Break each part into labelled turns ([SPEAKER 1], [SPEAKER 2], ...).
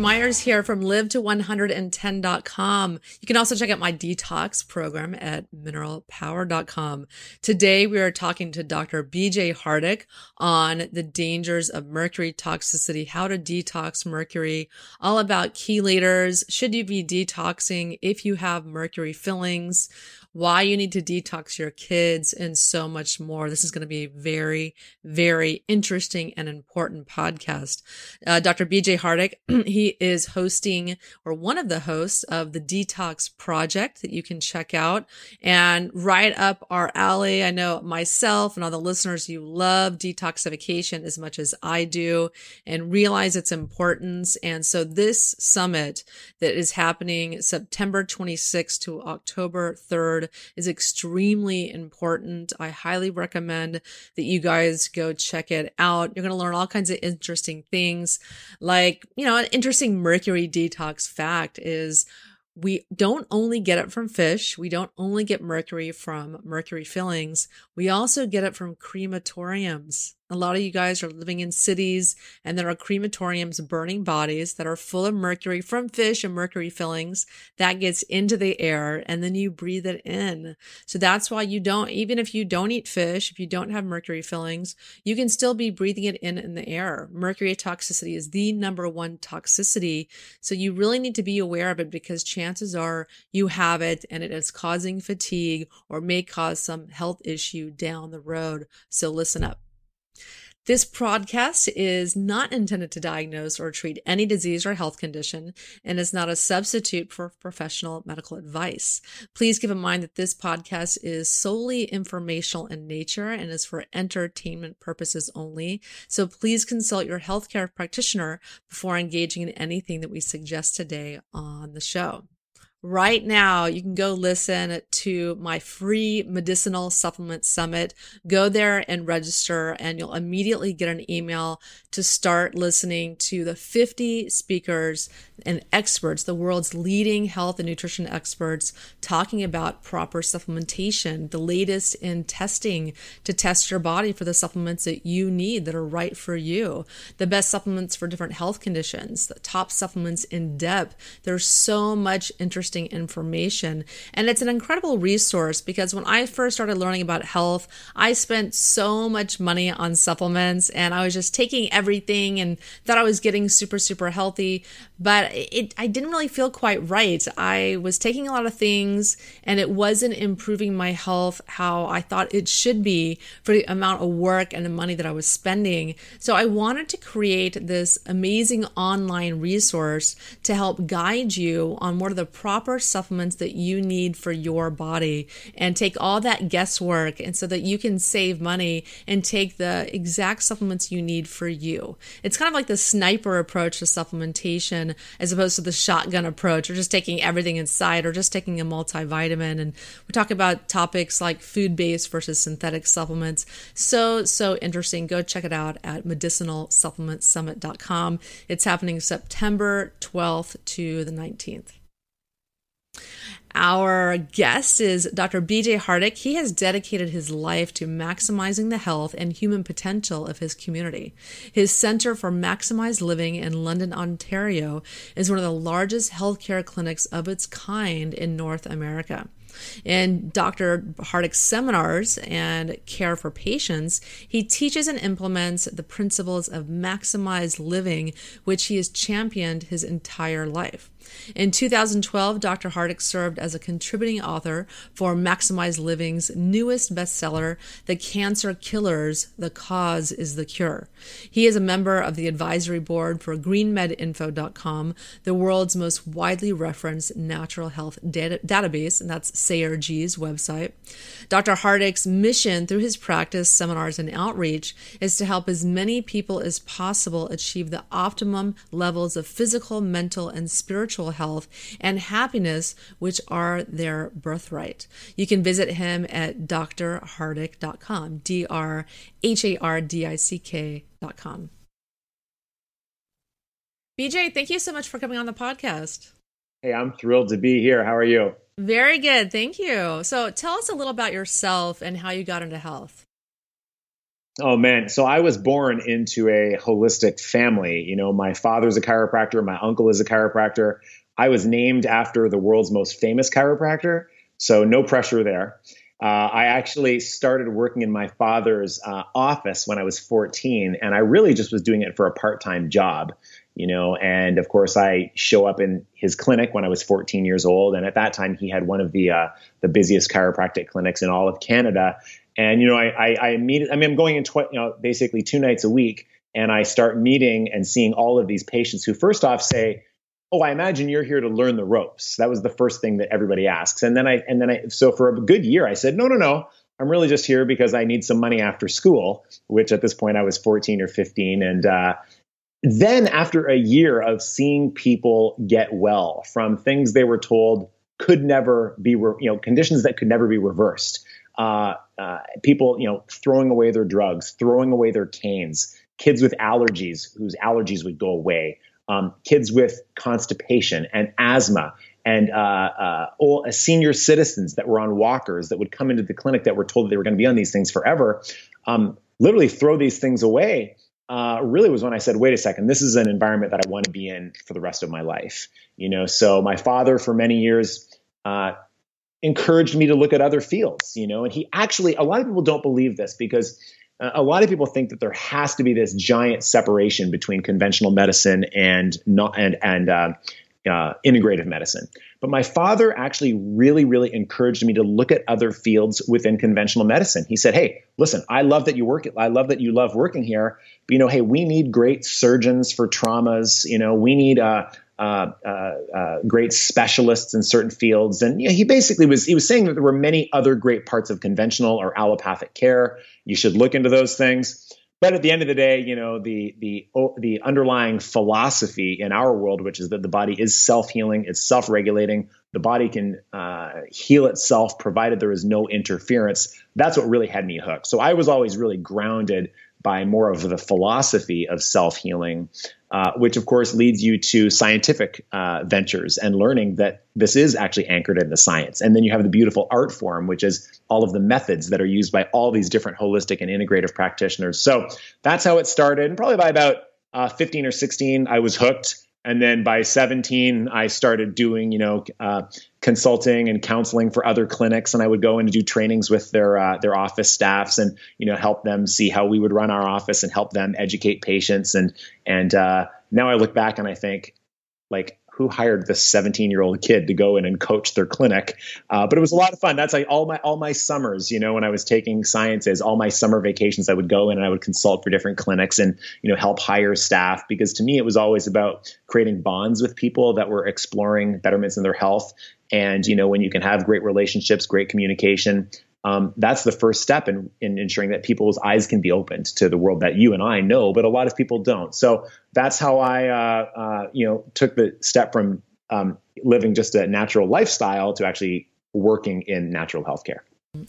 [SPEAKER 1] Myers here from live to 110.com. You can also check out my detox program at mineralpower.com. Today we are talking to Dr. BJ Hardick on the dangers of mercury toxicity, how to detox mercury, all about chelators. Should you be detoxing if you have mercury fillings? Why you need to detox your kids, and so much more. This is going to be a very, very interesting and important podcast. Uh, Dr. BJ Hardick, he is hosting or one of the hosts of the Detox Project that you can check out and right up our alley. I know myself and all the listeners, you love detoxification as much as I do and realize its importance. And so this summit that is happening September 26th to October 3rd is extremely important. I highly recommend that you guys go check it out. You're going to learn all kinds of interesting things. Like, you know, an interesting mercury detox fact is we don't only get it from fish. We don't only get mercury from mercury fillings. We also get it from crematoriums. A lot of you guys are living in cities and there are crematoriums burning bodies that are full of mercury from fish and mercury fillings that gets into the air and then you breathe it in. So that's why you don't, even if you don't eat fish, if you don't have mercury fillings, you can still be breathing it in in the air. Mercury toxicity is the number one toxicity. So you really need to be aware of it because chances are you have it and it is causing fatigue or may cause some health issue down the road. So listen up. This podcast is not intended to diagnose or treat any disease or health condition and is not a substitute for professional medical advice. Please keep in mind that this podcast is solely informational in nature and is for entertainment purposes only. So please consult your healthcare practitioner before engaging in anything that we suggest today on the show right now you can go listen to my free medicinal supplement summit. Go there and register and you'll immediately get an email to start listening to the 50 speakers and experts the world's leading health and nutrition experts talking about proper supplementation the latest in testing to test your body for the supplements that you need that are right for you. The best supplements for different health conditions the top supplements in depth. There's so much interesting interesting information. And it's an incredible resource because when I first started learning about health, I spent so much money on supplements and I was just taking everything and thought I was getting super, super healthy. But it, I didn't really feel quite right. I was taking a lot of things and it wasn't improving my health how I thought it should be for the amount of work and the money that I was spending. So I wanted to create this amazing online resource to help guide you on what are the proper proper supplements that you need for your body and take all that guesswork and so that you can save money and take the exact supplements you need for you. It's kind of like the sniper approach to supplementation as opposed to the shotgun approach or just taking everything inside or just taking a multivitamin. And we talk about topics like food based versus synthetic supplements. So, so interesting. Go check it out at medicinalsupplementsummit.com. It's happening September 12th to the 19th. Our guest is Dr. BJ Hardick. He has dedicated his life to maximizing the health and human potential of his community. His Center for Maximized Living in London, Ontario is one of the largest healthcare clinics of its kind in North America. In Dr. Hardick's seminars and care for patients, he teaches and implements the principles of maximized living, which he has championed his entire life. In 2012, Dr. Hardick served as a contributing author for Maximized Living's newest bestseller, The Cancer Killers The Cause is the Cure. He is a member of the advisory board for greenmedinfo.com, the world's most widely referenced natural health data- database, and that's Sayer's website. Dr. Hardick's mission through his practice, seminars, and outreach is to help as many people as possible achieve the optimum levels of physical, mental, and spiritual spiritual health and happiness, which are their birthright. You can visit him at drhardick.com, D R H A R D I C K.com. BJ, thank you so much for coming on the podcast.
[SPEAKER 2] Hey, I'm thrilled to be here. How are you?
[SPEAKER 1] Very good. Thank you. So, tell us a little about yourself and how you got into health.
[SPEAKER 2] Oh man, so I was born into a holistic family. You know, my father's a chiropractor, my uncle is a chiropractor. I was named after the world's most famous chiropractor, so no pressure there. Uh, I actually started working in my father's uh, office when I was 14, and I really just was doing it for a part time job, you know. And of course, I show up in his clinic when I was 14 years old, and at that time, he had one of the uh, the busiest chiropractic clinics in all of Canada. And you know, I I, I meet. I mean, I'm going in tw- you know basically two nights a week, and I start meeting and seeing all of these patients who first off say, "Oh, I imagine you're here to learn the ropes." That was the first thing that everybody asks. And then I and then I so for a good year I said, "No, no, no. I'm really just here because I need some money after school," which at this point I was 14 or 15 and uh, then after a year of seeing people get well from things they were told could never be, re- you know, conditions that could never be reversed, uh, uh, people, you know, throwing away their drugs, throwing away their canes, kids with allergies whose allergies would go away, um, kids with constipation and asthma, and uh, uh, all, uh, senior citizens that were on walkers that would come into the clinic that were told that they were going to be on these things forever, um, literally throw these things away. Uh, really was when I said, wait a second, this is an environment that I want to be in for the rest of my life. You know, so my father for many years uh, encouraged me to look at other fields, you know, and he actually, a lot of people don't believe this because uh, a lot of people think that there has to be this giant separation between conventional medicine and not and and uh, uh, integrative medicine. But my father actually really, really encouraged me to look at other fields within conventional medicine. He said, "Hey, listen, I love that you work. I love that you love working here. But you know, hey, we need great surgeons for traumas. You know, we need uh, uh, uh, uh, great specialists in certain fields. And you know, he basically was he was saying that there were many other great parts of conventional or allopathic care. You should look into those things. But at the end of the day, you know, the the the underlying philosophy in our world, which is that the body is self healing, it's self regulating. The body can heal itself provided there is no interference. That's what really had me hooked. So I was always really grounded by more of the philosophy of self healing uh, which of course leads you to scientific uh, ventures and learning that this is actually anchored in the science. And then you have the beautiful art form, which is all of the methods that are used by all these different holistic and integrative practitioners. So that's how it started. And probably by about uh, 15 or 16, I was hooked and then by 17 i started doing you know uh, consulting and counseling for other clinics. And i would go in and do trainings with their uh, their office staffs and you know help them see how we would run our office and help them educate patients. And and uh, now i look back and i think like who hired this 17 year old kid to go in and coach their clinic. Uh, but it was a lot of fun. That's like all my all my summers you know when i was taking sciences all my summer vacations i would go in and i would consult for different clinics and you know help hire staff because to me it was always about creating bonds with people that were exploring betterments in their health. And you know when you can have great relationships great communication um, that's the first step in, in ensuring that people's eyes can be opened to the world that you and I know, but a lot of people don't. So that's how I, uh, uh, you know, took the step from um, living just a natural lifestyle to actually working in natural healthcare.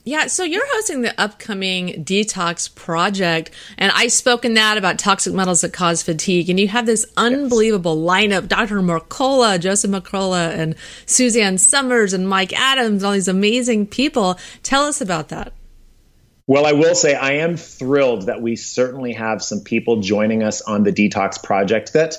[SPEAKER 1] Yeah, so you're hosting the upcoming detox project, and I spoke in that about toxic metals that cause fatigue. And you have this unbelievable lineup: Dr. Mercola, Joseph Mercola, and Suzanne Somers, and Mike Adams, all these amazing people. Tell us about that.
[SPEAKER 2] Well, I will say I am thrilled that we certainly have some people joining us on the detox project that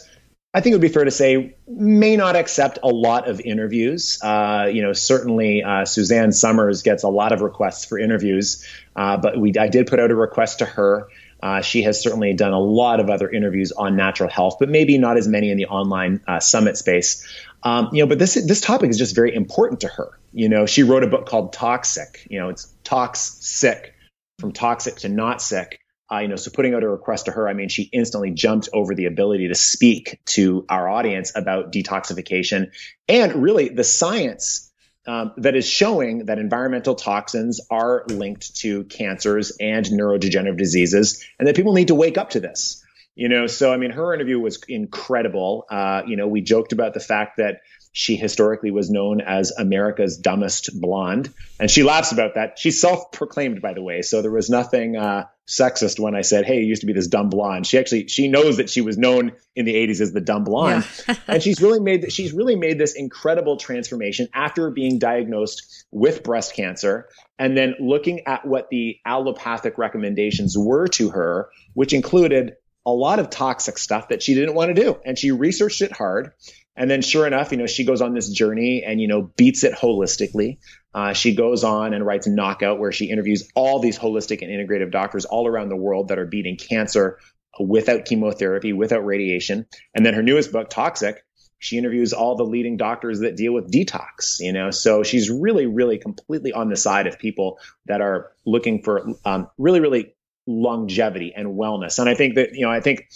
[SPEAKER 2] I think it would be fair to say may not accept a lot of interviews. Uh, you know, certainly uh, Suzanne Somers gets a lot of requests for interviews, uh, but we I did put out a request to her. Uh, she has certainly done a lot of other interviews on natural health, but maybe not as many in the online uh, summit space. Um, you know, but this this topic is just very important to her. You know, she wrote a book called Toxic. You know, it's tox sick from toxic to not sick. Uh, you know, so putting out a request to her, I mean, she instantly jumped over the ability to speak to our audience about detoxification and really the science um, that is showing that environmental toxins are linked to cancers and neurodegenerative diseases, and that people need to wake up to this. You know, so I mean, her interview was incredible. Uh, you know, we joked about the fact that she historically was known as America's dumbest blonde, and she laughs about that. She's self-proclaimed, by the way, so there was nothing uh, sexist when I said, "Hey, you used to be this dumb blonde." She actually she knows that she was known in the '80s as the dumb blonde, yeah. and she's really made she's really made this incredible transformation after being diagnosed with breast cancer, and then looking at what the allopathic recommendations were to her, which included a lot of toxic stuff that she didn't want to do, and she researched it hard and then sure enough, you know, she goes on this journey and, you know, beats it holistically. Uh, she goes on and writes Knockout, where she interviews all these holistic and integrative doctors all around the world that are beating cancer without chemotherapy, without radiation. And then her newest book, Toxic, she interviews all the leading doctors that deal with detox, you know, so she's really, really completely on the side of people that are looking for um, really, really longevity and wellness. And I think that, you know, I think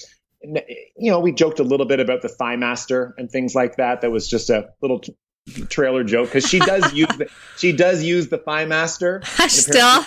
[SPEAKER 2] you know, we joked a little bit about the Thigh Master and things like that. That was just a little t- trailer joke because she does use the, she does use the Thigh Master.
[SPEAKER 1] Still,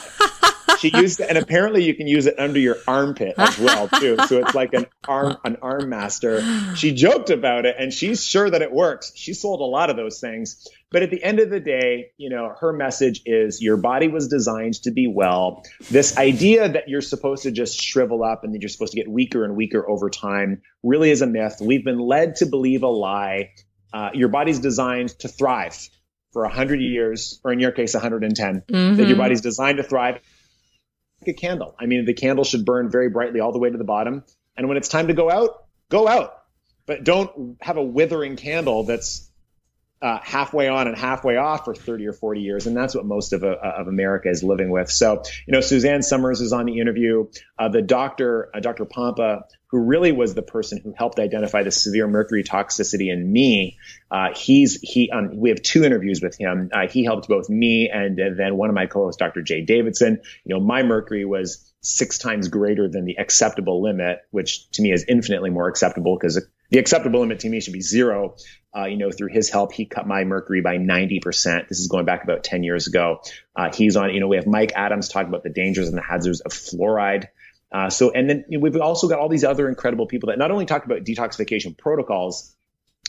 [SPEAKER 2] she used it, and apparently you can use it under your armpit as well too. So it's like an arm an arm master. She joked about it, and she's sure that it works. She sold a lot of those things. But at the end of the day, you know, her message is your body was designed to be well. This idea that you're supposed to just shrivel up and that you're supposed to get weaker and weaker over time really is a myth. We've been led to believe a lie. Uh, your body's designed to thrive for 100 years, or in your case, 110. Mm-hmm. That your body's designed to thrive. Like a candle. I mean, the candle should burn very brightly all the way to the bottom. And when it's time to go out, go out. But don't have a withering candle that's uh, halfway on and halfway off for 30 or 40 years. And that's what most of, uh, of America is living with. So, you know, Suzanne Somers is on the interview. Uh, the doctor, uh, Dr. Pompa, who really was the person who helped identify the severe mercury toxicity in me. Uh, he's, he, um, we have two interviews with him. Uh, he helped both me and, and then one of my co-hosts, Dr. Jay Davidson. You know, my mercury was six times greater than the acceptable limit, which to me is infinitely more acceptable because the acceptable limit to me should be zero. Uh, you know, through his help, he cut my mercury by 90%. This is going back about 10 years ago. Uh, he's on, you know, we have Mike Adams talking about the dangers and the hazards of fluoride. Uh, so, and then you know, we've also got all these other incredible people that not only talk about detoxification protocols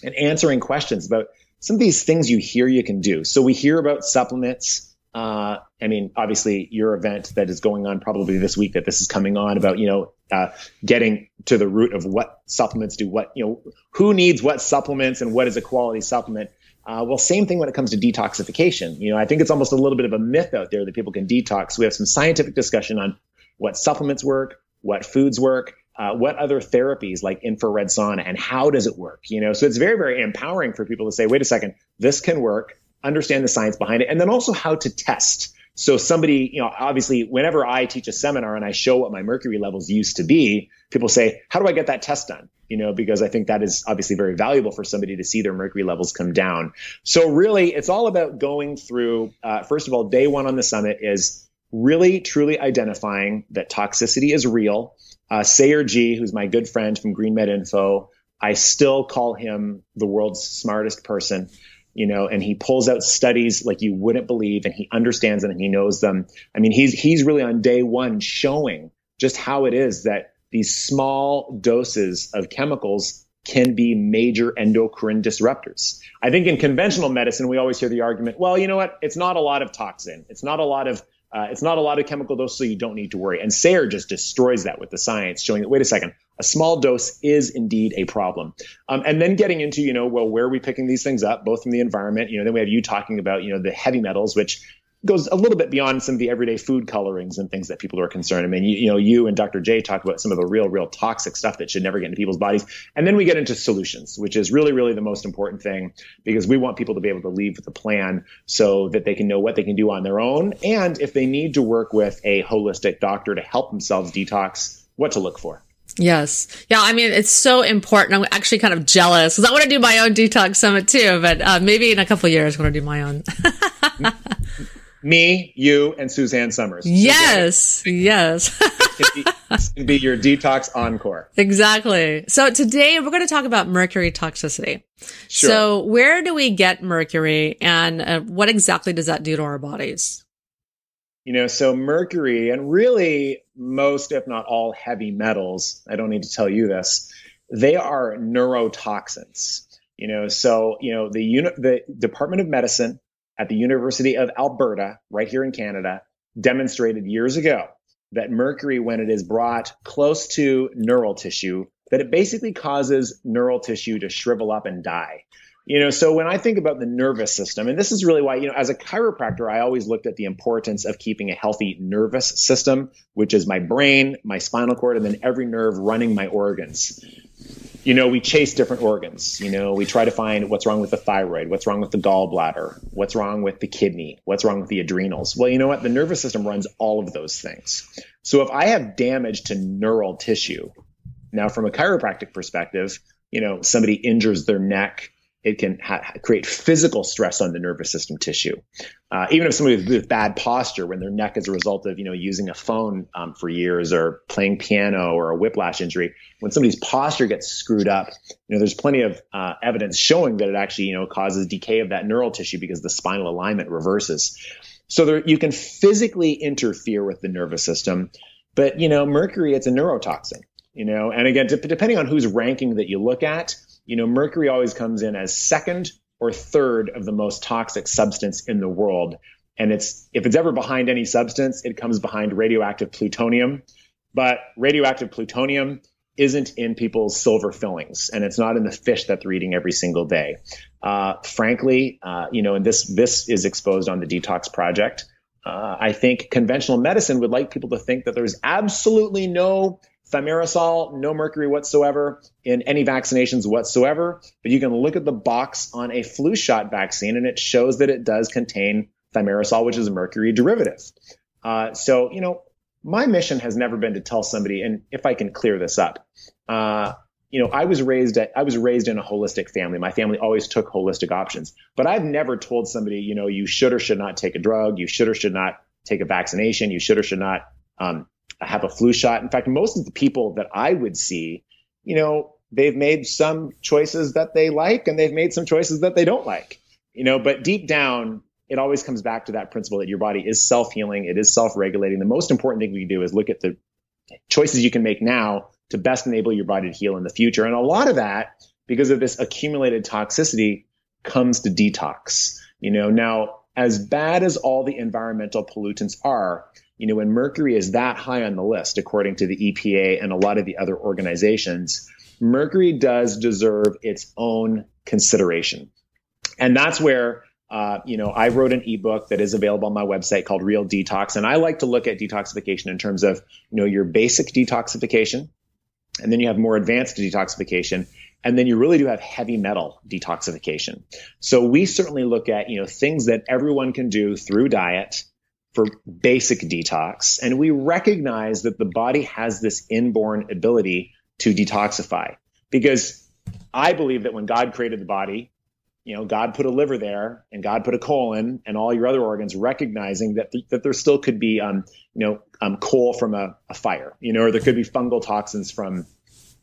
[SPEAKER 2] and answering questions about some of these things you hear you can do. So we hear about supplements. Uh, I mean, obviously, your event that is going on probably this week that this is coming on about, you know, uh, getting to the root of what supplements do, what, you know, who needs what supplements and what is a quality supplement. Uh, well, same thing when it comes to detoxification. You know, I think it's almost a little bit of a myth out there that people can detox. We have some scientific discussion on what supplements work, what foods work, uh, what other therapies like infrared sauna, and how does it work? You know, so it's very, very empowering for people to say, wait a second, this can work. Understand the science behind it, and then also how to test. So somebody, you know, obviously, whenever I teach a seminar and I show what my mercury levels used to be, people say, "How do I get that test done?" You know, because I think that is obviously very valuable for somebody to see their mercury levels come down. So really, it's all about going through. Uh, first of all, day one on the summit is really truly identifying that toxicity is real. Uh, Sayer Ji, who's my good friend from Green Med Info, I still call him the world's smartest person you know, and he pulls out studies like you wouldn't believe and he understands them and he knows them. I mean, he's, he's really on day one showing just how it is that these small doses of chemicals can be major endocrine disruptors. I think in conventional medicine, we always hear the argument, well, you know what? It's not a lot of toxin. It's not a lot of uh, it's not a lot of chemical dose, so you don't need to worry. And Sayer just destroys that with the science, showing that wait a second, a small dose is indeed a problem. Um, and then getting into, you know, well, where are we picking these things up, both from the environment, you know, then we have you talking about, you know, the heavy metals, which goes a little bit beyond some of the everyday food colorings and things that people are concerned. I mean, you, you, know, you and Dr. Jay talk about some of the real, real toxic stuff that should never get into people's bodies. And then we get into solutions, which is really, really the most important thing because we want people to be able to leave with a plan so that they can know what they can do on their own. And if they need to work with a holistic doctor to help themselves detox, what to look for.
[SPEAKER 1] Yes. Yeah. I mean, it's so important. I'm actually kind of jealous because I want to do my own detox summit too, but uh, maybe in a couple years, I'm going to do my own.
[SPEAKER 2] Me, you, and Suzanne Somers.
[SPEAKER 1] Yes. Suzanne. Yes.
[SPEAKER 2] it can be your detox encore.
[SPEAKER 1] Exactly. So today we're going to talk about mercury toxicity. Sure. So where do we get mercury and uh, what exactly does that do to our bodies?
[SPEAKER 2] You know, so mercury and really most, if not all, heavy metals, I don't need to tell you this, they are neurotoxins. You know, so, you know, the, uni- the Department of Medicine at the University of Alberta, right here in Canada, demonstrated years ago that mercury, when it is brought close to neural tissue, that it basically causes neural tissue to shrivel up and die. You know, so when I think about the nervous system, and this is really why, you know, as a chiropractor, I always looked at the importance of keeping a healthy nervous system, which is my brain, my spinal cord, and then every nerve running my organs. You know, we chase different organs. You know, we try to find what's wrong with the thyroid, what's wrong with the gallbladder, what's wrong with the kidney, what's wrong with the adrenals. Well, you know what? The nervous system runs all of those things. So if I have damage to neural tissue, now from a chiropractic perspective, you know, somebody injures their neck, it can ha- create physical stress on the nervous system tissue. Uh, even if somebody with, bad posture, when their neck is a result of you know using a phone um, for years or playing piano or a whiplash injury, when somebody's posture gets screwed up, you know there's plenty of uh, evidence showing that it actually you know causes decay of that neural tissue because the spinal alignment reverses. So there, you can physically interfere with the nervous system, but you know mercury it's a neurotoxin. You know, and again, depending on whose ranking that you look at, you know, mercury always comes in as second or third of the most toxic substance in the world. And it's if it's ever behind any substance, it comes behind radioactive plutonium. But radioactive plutonium isn't in people's silver fillings, and it's not in the fish that they're eating every single day. Uh, frankly, uh, you know, and this this is exposed on the Detox Project. Uh, I think conventional medicine would like people to think that there's absolutely no thimerosal, no mercury whatsoever in any vaccinations whatsoever. But you can look at the box on a flu shot vaccine and it shows that it does contain thimerosal, which is a mercury derivative. Uh, so, you know, my mission has never been to tell somebody, and if I can clear this up, uh, you know, I was raised at, I was raised in a holistic family. My family always took holistic options, but I've never told somebody, you know, you should or should not take a drug, you should or should not take a vaccination, you should or should not um, have a flu shot. In fact, most of the people that I would see, you know, they've made some choices that they like and they've made some choices that they don't like. You know, but deep down, it always comes back to that principle that your body is self-healing, it is self-regulating. The most important thing we can do is look at the choices you can make now to best enable your body to heal in the future. And a lot of that, because of this accumulated toxicity, comes to detox. You know, now as bad as all the environmental pollutants are, you know, when mercury is that high on the list, according to the EPA and a lot of the other organizations, mercury does deserve its own consideration. And that's where, uh, you know, I wrote an ebook that is available on my website called Real Detox. And I like to look at detoxification in terms of, you know, your basic detoxification, and then you have more advanced detoxification. And then you really do have heavy metal detoxification. So we certainly look at, you know, things that everyone can do through diet for basic detox. And we recognize that the body has this inborn ability to detoxify because I believe that when God created the body, you know, God put a liver there and God put a colon and all your other organs, recognizing that, th- that there still could be, um, you know, um, coal from a, a, fire, you know, or there could be fungal toxins from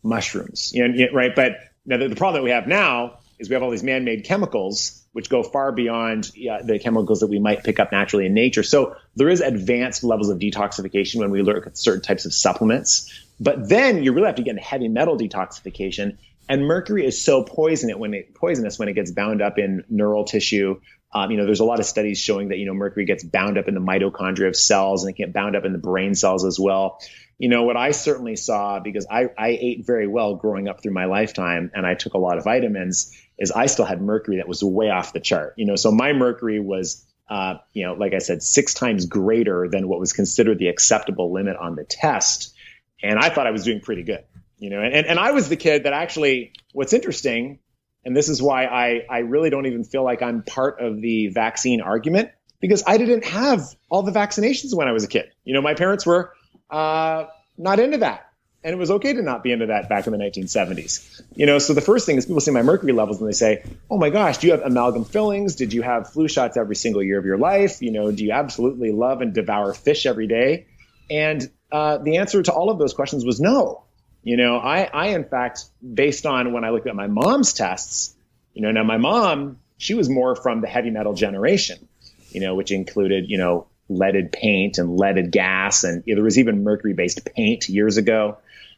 [SPEAKER 2] mushrooms, you know, right? But now the, the problem that we have now is we have all these man-made chemicals which go far beyond yeah, the chemicals that we might pick up naturally in nature. So there is advanced levels of detoxification when we look at certain types of supplements. But then you really have to get into heavy metal detoxification. And mercury is so poisonous when it poisonous when it gets bound up in neural tissue. Um, you know, there's a lot of studies showing that you know mercury gets bound up in the mitochondria of cells and it can get bound up in the brain cells as well you know, what I certainly saw because I, I ate very well growing up through my lifetime and I took a lot of vitamins is I still had mercury that was way off the chart. You know, so my mercury was, uh, you know, like I said, six times greater than what was considered the acceptable limit on the test. And I thought I was doing pretty good, you know, and, and, and I was the kid that actually, what's interesting, and this is why I, I really don't even feel like I'm part of the vaccine argument because I didn't have all the vaccinations when I was a kid. You know, my parents were uh, not into that. And it was okay to not be into that back in the 1970s. You know, so the first thing is people see my mercury levels and they say, "Oh my gosh, do you have amalgam fillings? Did you have flu shots every single year of your life? You know, do you absolutely love and devour fish every day?" And uh, the answer to all of those questions was no. You know, I, I in fact, based on when I looked at my mom's tests, you know, now my mom, she was more from the heavy metal generation, you know, which included, you know, leaded paint and leaded gas, and there was even mercury based paint years ago.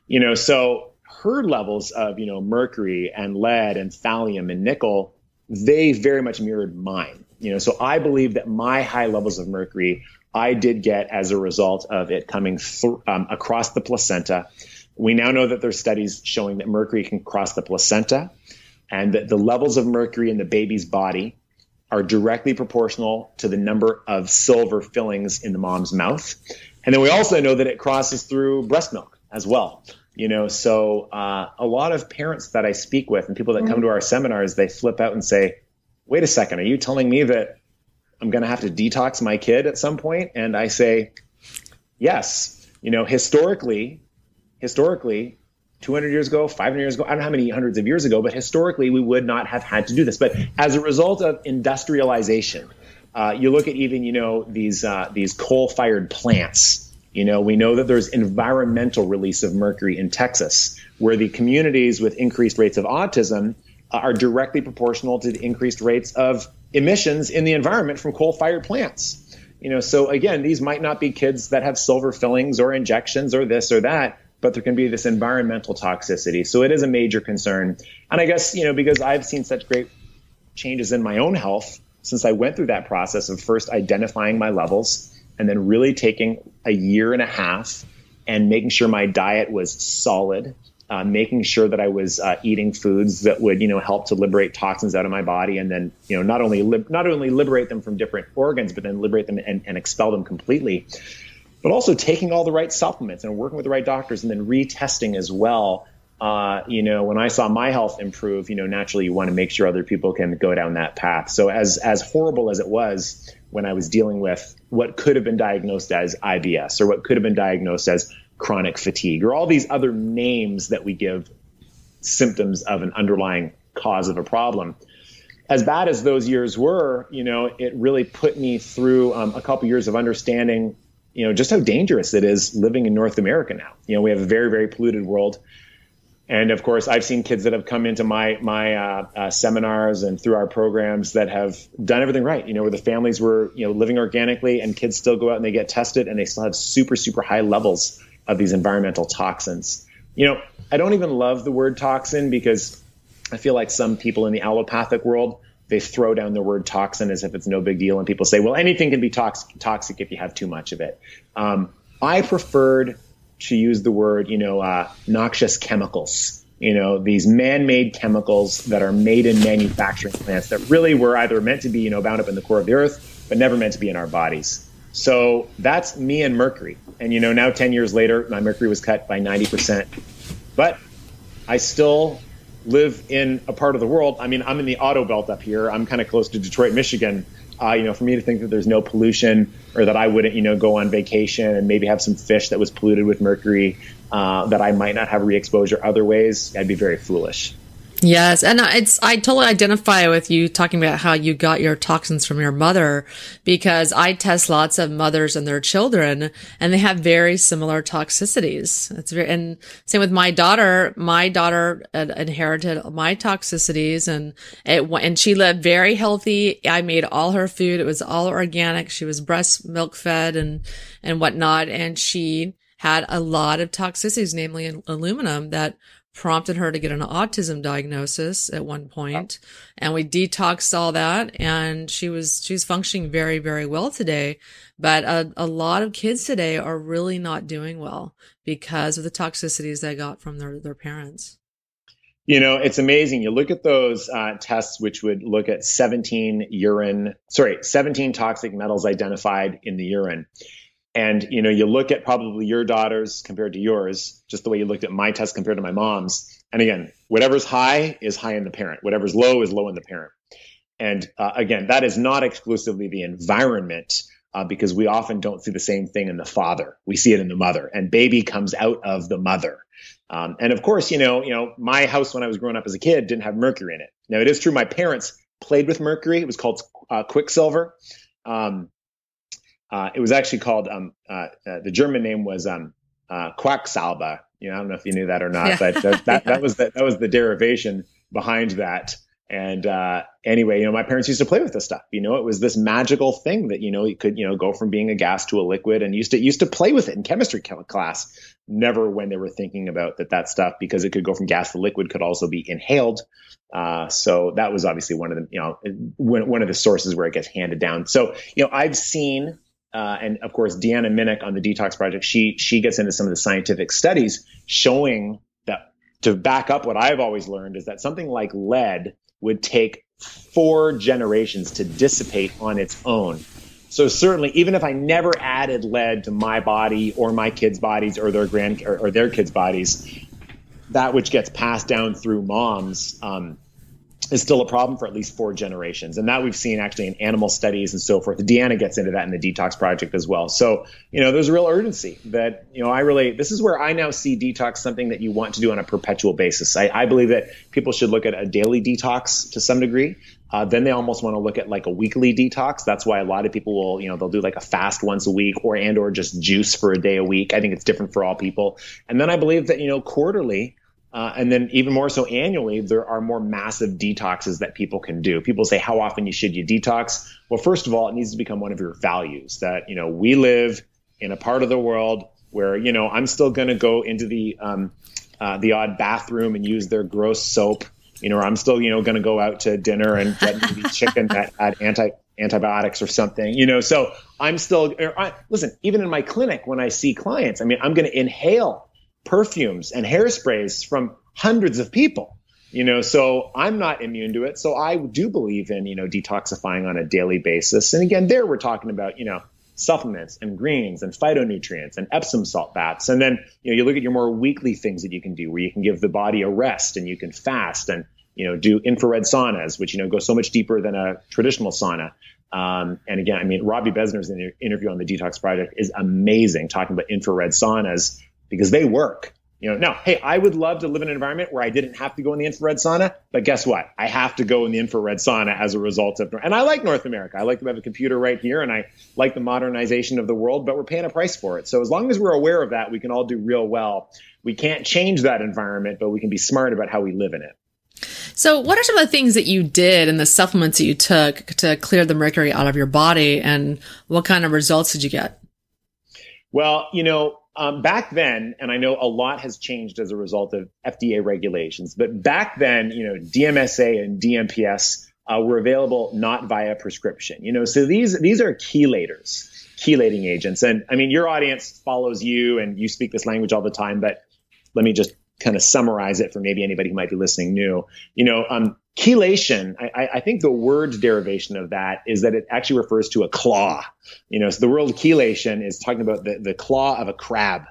[SPEAKER 2] You know, so her levels of you know mercury and lead and thallium and nickel, they very much mirrored mine. You know, so I believe that my high levels of mercury I did get as a result of it coming th- um, across the placenta. We now know that there's studies showing that mercury can cross the placenta and that the levels of mercury in the baby's body are directly proportional to the number of silver fillings in the mom's mouth. And then we also know that it crosses through breast milk as well. You know, so uh, a lot of parents that I speak with and people that come to our seminars, they flip out and say, "Wait a second, are you telling me that I'm going to have to detox my kid at some point?" And I say, "Yes." You know, historically, historically, 200 years ago, 500 years ago, I don't know how many hundreds of years ago, but historically we would not have had to do this. But as a result of industrialization, uh, you look at even you know these uh, these coal-fired plants. You know, we know that there's environmental release of mercury in Texas, where the communities with increased rates of autism are directly proportional to the increased rates of emissions in the environment from coal-fired plants. You know, so again, these might not be kids that have silver fillings or injections or this or that, but there can be this environmental toxicity. So it is a major concern. And I guess, you know, because I've seen such great changes in my own health since I went through that process of first identifying my levels and then really taking a year and a half and making sure my diet was solid, uh, making sure that I was uh, eating foods that would, you know, help to liberate toxins out of my body, and then, you know, not only li- not only liberate them from different organs, but then liberate them and, and expel them completely but also taking all the right supplements and working with the right doctors and then retesting as well. Uh, you know, when I saw my health improve, you know, naturally you want to make sure other people can go down that path. So as as horrible as it was when I was dealing with what could have been diagnosed as IBS or what could have been diagnosed as chronic fatigue or all these other names that we give symptoms of an underlying cause of a problem. As bad as those years were, you know, it really put me through um, a couple years of understanding you know just how dangerous it is living in North America now. You know, we have a very very polluted world, and of course, I've seen kids that have come into my my uh, uh, seminars and through our programs that have done everything right. You know, where the families were you know living organically, and kids still go out and they get tested, and they still have super super high levels of these environmental toxins. You know, I don't even love the word toxin because I feel like some people in the allopathic world they throw down the word toxin as if it's no big deal, and people say, well, anything can be toxic, toxic if you have too much of it. Um, I preferred to use the word, you know, uh, noxious chemicals. You know, these man-made chemicals that are made in manufacturing plants that really were either meant to be, you know, bound up in the core of the earth, but never meant to be in our bodies. So that's me and mercury. And you know, now 10 years later, my mercury was cut by 90%. But I still live in a part of the world. I mean, I'm in the auto belt up here. I'm kind of close to Detroit, Michigan. Uh, you know, for me to think that there's no pollution or that I wouldn't, you know, go on vacation and maybe have some fish that was polluted with mercury uh, that I might not have re-exposure other ways, I'd be very foolish.
[SPEAKER 1] Yes, and it's I totally identify with you talking about how you got your toxins from your mother because I test lots of mothers and their children and they have very similar toxicities. It's very and same with my daughter. My daughter uh, inherited my toxicities and it and she lived very healthy. I made all her food. It was all organic. She was breast milk fed and and whatnot, and she had a lot of toxicities, namely aluminum that prompted her to get an autism diagnosis at one point, and we detoxed all that and she was she's functioning very very well today. But a, a lot of kids today are really not doing well because of the toxicities they got from their their parents.
[SPEAKER 2] You know it's amazing. You look at those uh, tests which would look at 17 urine sorry 17 toxic metals identified in the urine and you know, you look at probably your daughters compared to yours, just the way you looked at my test compared to my mom's. And again, whatever's high is high in the parent. Whatever's low is low in the parent. And uh, again, that is not exclusively the environment, uh, because we often don't see the same thing in the father. We see it in the mother, and baby comes out of the mother. Um, and of course, you know, you know, my house when I was growing up as a kid didn't have mercury in it. Now it is true, my parents played with mercury. It was called uh, quicksilver. Um, uh, it was actually called um, uh, uh, the German name was um, uh, Quacksalber. You know, I don't know if you knew that or not, yeah. but that, that, yeah. that, was the, that was the derivation behind that. And uh, anyway, you know, my parents used to play with this stuff. You know, it was this magical thing that you know you could you know go from being a gas to a liquid, and used to used to play with it in chemistry class. Never when they were thinking about that that stuff because it could go from gas to liquid could also be inhaled. Uh, so that was obviously one of the you know one of the sources where it gets handed down. So you know, I've seen. Uh, and of course, Deanna Minich on the Detox Project, she she gets into some of the scientific studies showing that to back up what I've always learned is that something like lead would take four generations to dissipate on its own. So certainly, even if I never added lead to my body or my kids' bodies or their grand or, or their kids' bodies, that which gets passed down through moms um, is still a problem for at least four generations. And that we've seen actually in animal studies and so forth. Deanna gets into that in the detox project as well. So, you know, there's a real urgency that, you know, I really, this is where I now see detox something that you want to do on a perpetual basis. I, I believe that people should look at a daily detox to some degree. Uh, then they almost want to look at like a weekly detox. That's why a lot of people will, you know, they'll do like a fast once a week or and or just juice for a day a week. I think it's different for all people. And then I believe that, you know, quarterly, uh, and then even more so annually, there are more massive detoxes that people can do. People say, how often you should you detox? Well, first of all, it needs to become one of your values that, you know, we live in a part of the world where, you know, I'm still going to go into the, um, uh, the odd bathroom and use their gross soap, you know, or I'm still, you know, going to go out to dinner and get maybe chicken that had anti, antibiotics or something, you know, so I'm still, I, listen, even in my clinic, when I see clients, I mean, I'm going to inhale perfumes and hairsprays from hundreds of people you know so i'm not immune to it. So i do believe in you know detoxifying on a daily basis. And again there we're talking about you know supplements and greens and phytonutrients and epsom salt baths. And then you know you look at your more weekly things that you can do where you can give the body a rest and you can fast and you know do infrared saunas which you know go so much deeper than a traditional sauna. Um, and again i mean robby besner's interview on the detox project is amazing talking about infrared saunas because they work. You know, now, hey, I would love to live in an environment where I didn't have to go in the infrared sauna, but guess what? I have to go in the infrared sauna as a result of, and I like North America. I like to have a computer right here and I like the modernization of the world, but we're paying a price for it. So as long as we're aware of that, we can all do real well. We can't change that environment, but we can be smart about how we live in it.
[SPEAKER 1] So, what are some of the things that you did and the supplements that you took to clear the mercury out of your body, and what kind of results did you get?
[SPEAKER 2] Well, you know, um, back then, and I know a lot has changed as a result of FDA regulations, but back then, you know, DMSA and DMPS uh, were available not via prescription. You know, so these these are chelators, chelating agents. And I mean, your audience follows you, and you speak this language all the time. But let me just kind of summarize it for maybe anybody who might be listening new. You know, um, chelation, I, I, think the word derivation of that is that it actually refers to a claw. You know, so the word chelation is talking about the, the claw of a crab,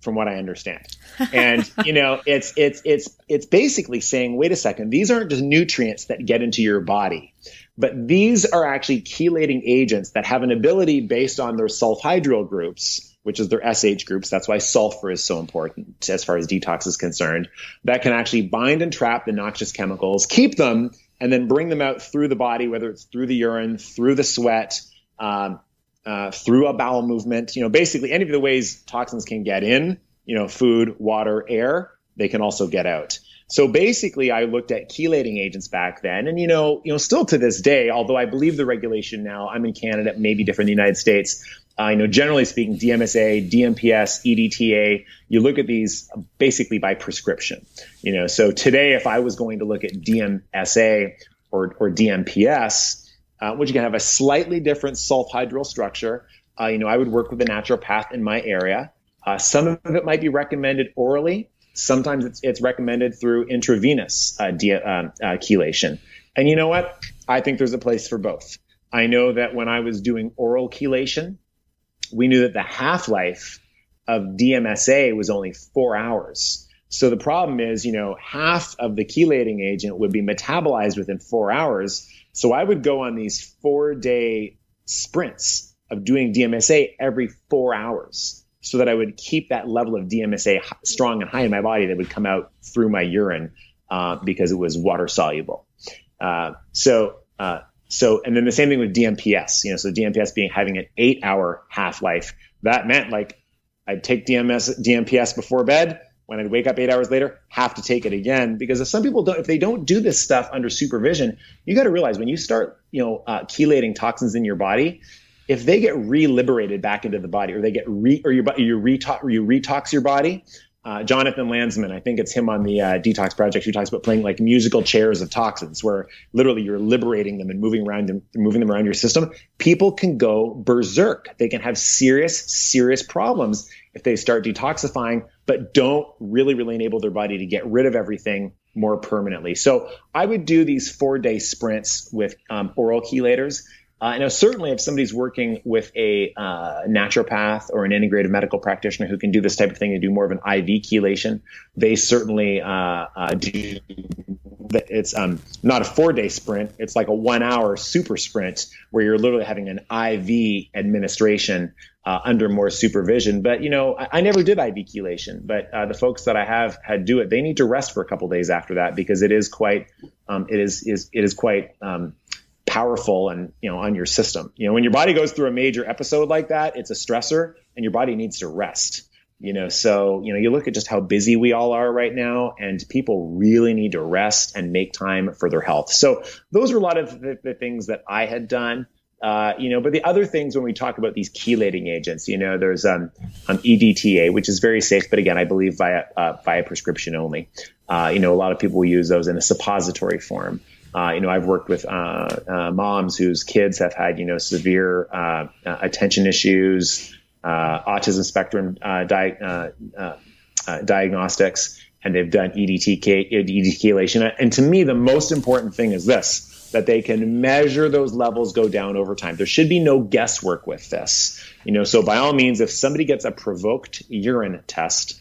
[SPEAKER 2] from what I understand. And, you know, it's, it's, it's, it's basically saying, wait a second, these aren't just nutrients that get into your body. But these are actually chelating agents that have an ability based on their sulfhydryl groups which is their SH groups. That's why sulfur is so important as far as detox is concerned. That can actually bind and trap the noxious chemicals, keep them, and then bring them out through the body, whether it's through the urine, through the sweat, um, uh, through a bowel movement. You know, basically any of the ways toxins can get in, you know, food, water, air, they can also get out. So basically, I looked at chelating agents back then, and you know, you know, still to this day, although I believe the regulation now, I'm in Canada, maybe different in the United States. I uh, know generally speaking, DMSA, DMPS, EDTA, you look at these basically by prescription. You know, so today, if I was going to look at DMSA or, or DMPS, uh, which can have a slightly different sulfhydryl structure, uh, you know, I would work with a naturopath in my area. Uh, some of it might be recommended orally. Sometimes it's, it's recommended through intravenous uh, de- um, uh, chelation. And you know what? I think there's a place for both. I know that when I was doing oral chelation, we knew that the half life of DMSA was only four hours. So the problem is, you know, half of the chelating agent would be metabolized within four hours. So I would go on these four day sprints of doing DMSA every four hours so that I would keep that level of DMSA strong and high in my body that would come out through my urine uh, because it was water soluble. Uh, so uh, so, and then the same thing with DMPS, you know, so DMPS being having an eight hour half life. That meant like I'd take DMS, DMPS before bed, when I'd wake up eight hours later, have to take it again because if some people don't, if they don't do this stuff under supervision, you got to realize when you start, you know, uh, chelating toxins in your body, if they get re-liberated back into the body, or they get re, or your you retox, you retox your body. Uh, Jonathan Landsman, I think it's him on the uh, Detox Project, who talks about playing like musical chairs of toxins, where literally you're liberating them and moving around them, moving them around your system. People can go berserk. They can have serious, serious problems if they start detoxifying, but don't really, really enable their body to get rid of everything more permanently. So I would do these four day sprints with um, oral chelators. Uh, now, certainly, if somebody's working with a uh, naturopath or an integrative medical practitioner who can do this type of thing and do more of an IV chelation, they certainly uh, uh do. It's um, not a four day sprint, it's like a one hour super sprint where you're literally having an IV administration uh, under more supervision. But you know, I, I never did IV chelation, but uh, the folks that I have had do it, they need to rest for a couple days after that because it is quite, um, it is is it is quite um, powerful and you know on your system. You know, when your body goes through a major episode like that, it's a stressor, and your body needs to rest. You know, so you know, you look at just how busy we all are right now, and people really need to rest and make time for their health. So those are a lot of the, the things that I had done. Uh, you know, but the other things when we talk about these chelating agents, you know, there's um, um, EDTA, which is very safe, but again, I believe via uh, via prescription only. Uh, you know, a lot of people use those in a suppository form. Uh, you know, I've worked with uh, uh, moms whose kids have had, you know, severe uh, uh, attention issues, uh, autism spectrum di- diagnostics, and they've done EDT, EDT chelation. And to me, the most important thing is this that they can measure those levels go down over time. There should be no guesswork with this. You know, so by all means, if somebody gets a provoked urine test,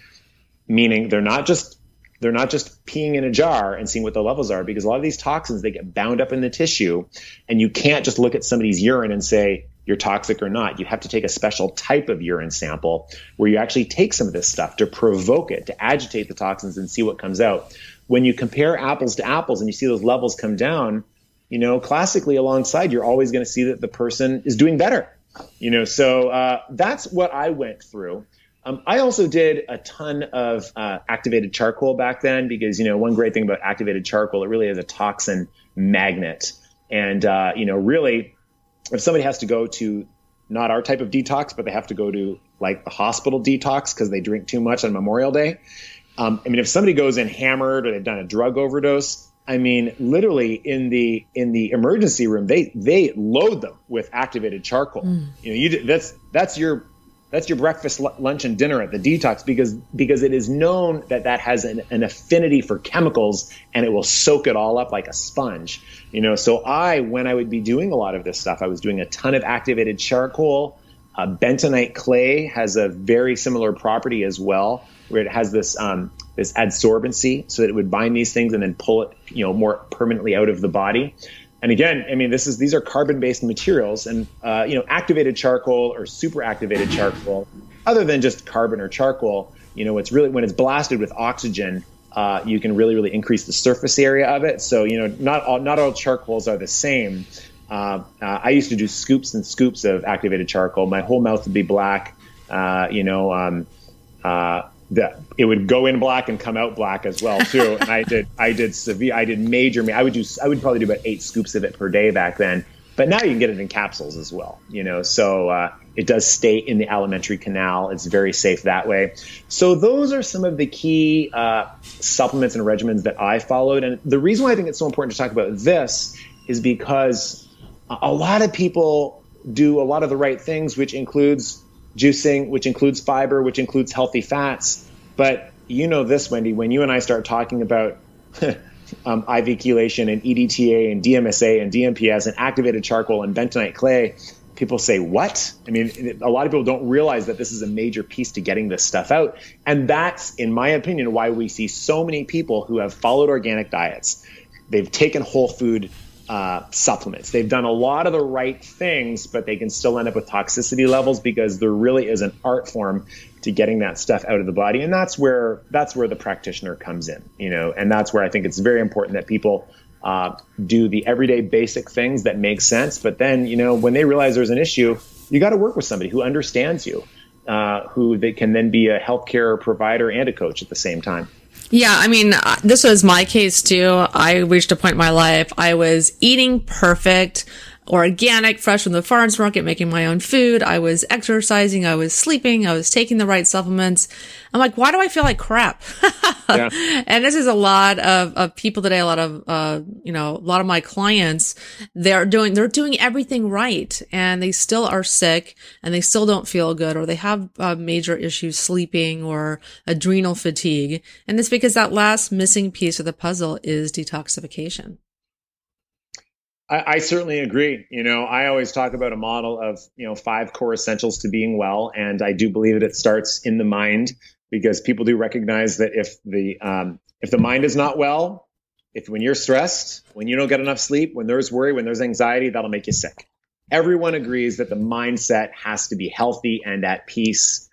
[SPEAKER 2] meaning they're not just they're not just peeing in a jar and seeing what the levels are because a lot of these toxins they get bound up in the tissue and you can't just look at somebody's urine and say you're toxic or not you have to take a special type of urine sample where you actually take some of this stuff to provoke it to agitate the toxins and see what comes out when you compare apples to apples and you see those levels come down you know, classically alongside, you're always going to see that the person is doing better. You know, so uh, that's what I went through. Um, I also did a ton of uh, activated charcoal back then because, you know, one great thing about activated charcoal, it really is a toxin magnet. And, uh, you know, really, if somebody has to go to not our type of detox, but they have to go to like the hospital detox because they drink too much on Memorial Day. Um, I mean, if somebody goes in hammered or they've done a drug overdose, I mean, literally in the in the emergency room, they they load them with activated charcoal. Mm. You know, you that's that's your that's your breakfast, lunch, and dinner at the detox because because it is known that that has an, an affinity for chemicals and it will soak it all up like a sponge. You know, so I when I would be doing a lot of this stuff, I was doing a ton of activated charcoal. Uh, bentonite clay has a very similar property as well, where it has this um, this adsorbency, so that it would bind these things and then pull it, you know, more permanently out of the body. And again, I mean, this is these are carbon-based materials, and uh, you know, activated charcoal or super activated charcoal, other than just carbon or charcoal, you know, it's really when it's blasted with oxygen, uh, you can really, really increase the surface area of it. So you know, not all not all charcoals are the same. Uh, uh, I used to do scoops and scoops of activated charcoal. My whole mouth would be black. Uh, you know, um, uh, that it would go in black and come out black as well too. and I did I did severe I did major I would do I would probably do about eight scoops of it per day back then. But now you can get it in capsules as well, you know. So uh, it does stay in the alimentary canal. It's very safe that way. So those are some of the key uh, supplements and regimens that I followed. And the reason why I think it's so important to talk about this is because a lot of people do a lot of the right things, which includes juicing, which includes fiber, which includes healthy fats. But you know this, Wendy, when you and I start talking about um, IV chelation and EDTA and DMSA and DMPS and activated charcoal and bentonite clay, people say, What? I mean, a lot of people don't realize that this is a major piece to getting this stuff out. And that's, in my opinion, why we see so many people who have followed organic diets. They've taken whole food uh, supplements. They've done a lot of the right things, but they can still end up with toxicity levels because there really is an art form to getting that stuff out of the body, and that's where that's where the practitioner comes in. You know, and that's where I think it's very important that people uh, do the everyday basic things that make sense. But then, you know, when they realize there's an issue, you got to work with somebody who understands you. uh, who they can then be a healthcare provider and a coach at the same time.
[SPEAKER 1] Yeah, I mean, uh, this was my case too. I reached a point in my life I was eating perfect organic, fresh from the farmers market, making my own food. I was exercising. I was sleeping. I was taking the right supplements. I'm like, why do I feel like crap? yeah. And this is a lot of, of people today, a lot of, uh, you know, a lot of my clients, they're doing, they're doing everything right and they still are sick and they still don't feel good or they have uh, major issues sleeping or adrenal fatigue. And it's because that last missing piece of the puzzle is detoxification.
[SPEAKER 2] I, I, certainly agree. You know, I always talk about a model of, you know, five core essentials to being well. And I do believe that it starts in the mind because people do recognize that if the, um, if the mind is not well, if when you're stressed, when you don't get enough sleep, when there's worry, when there's anxiety, that'll make you sick. Everyone agrees that the mindset has to be healthy and at peace.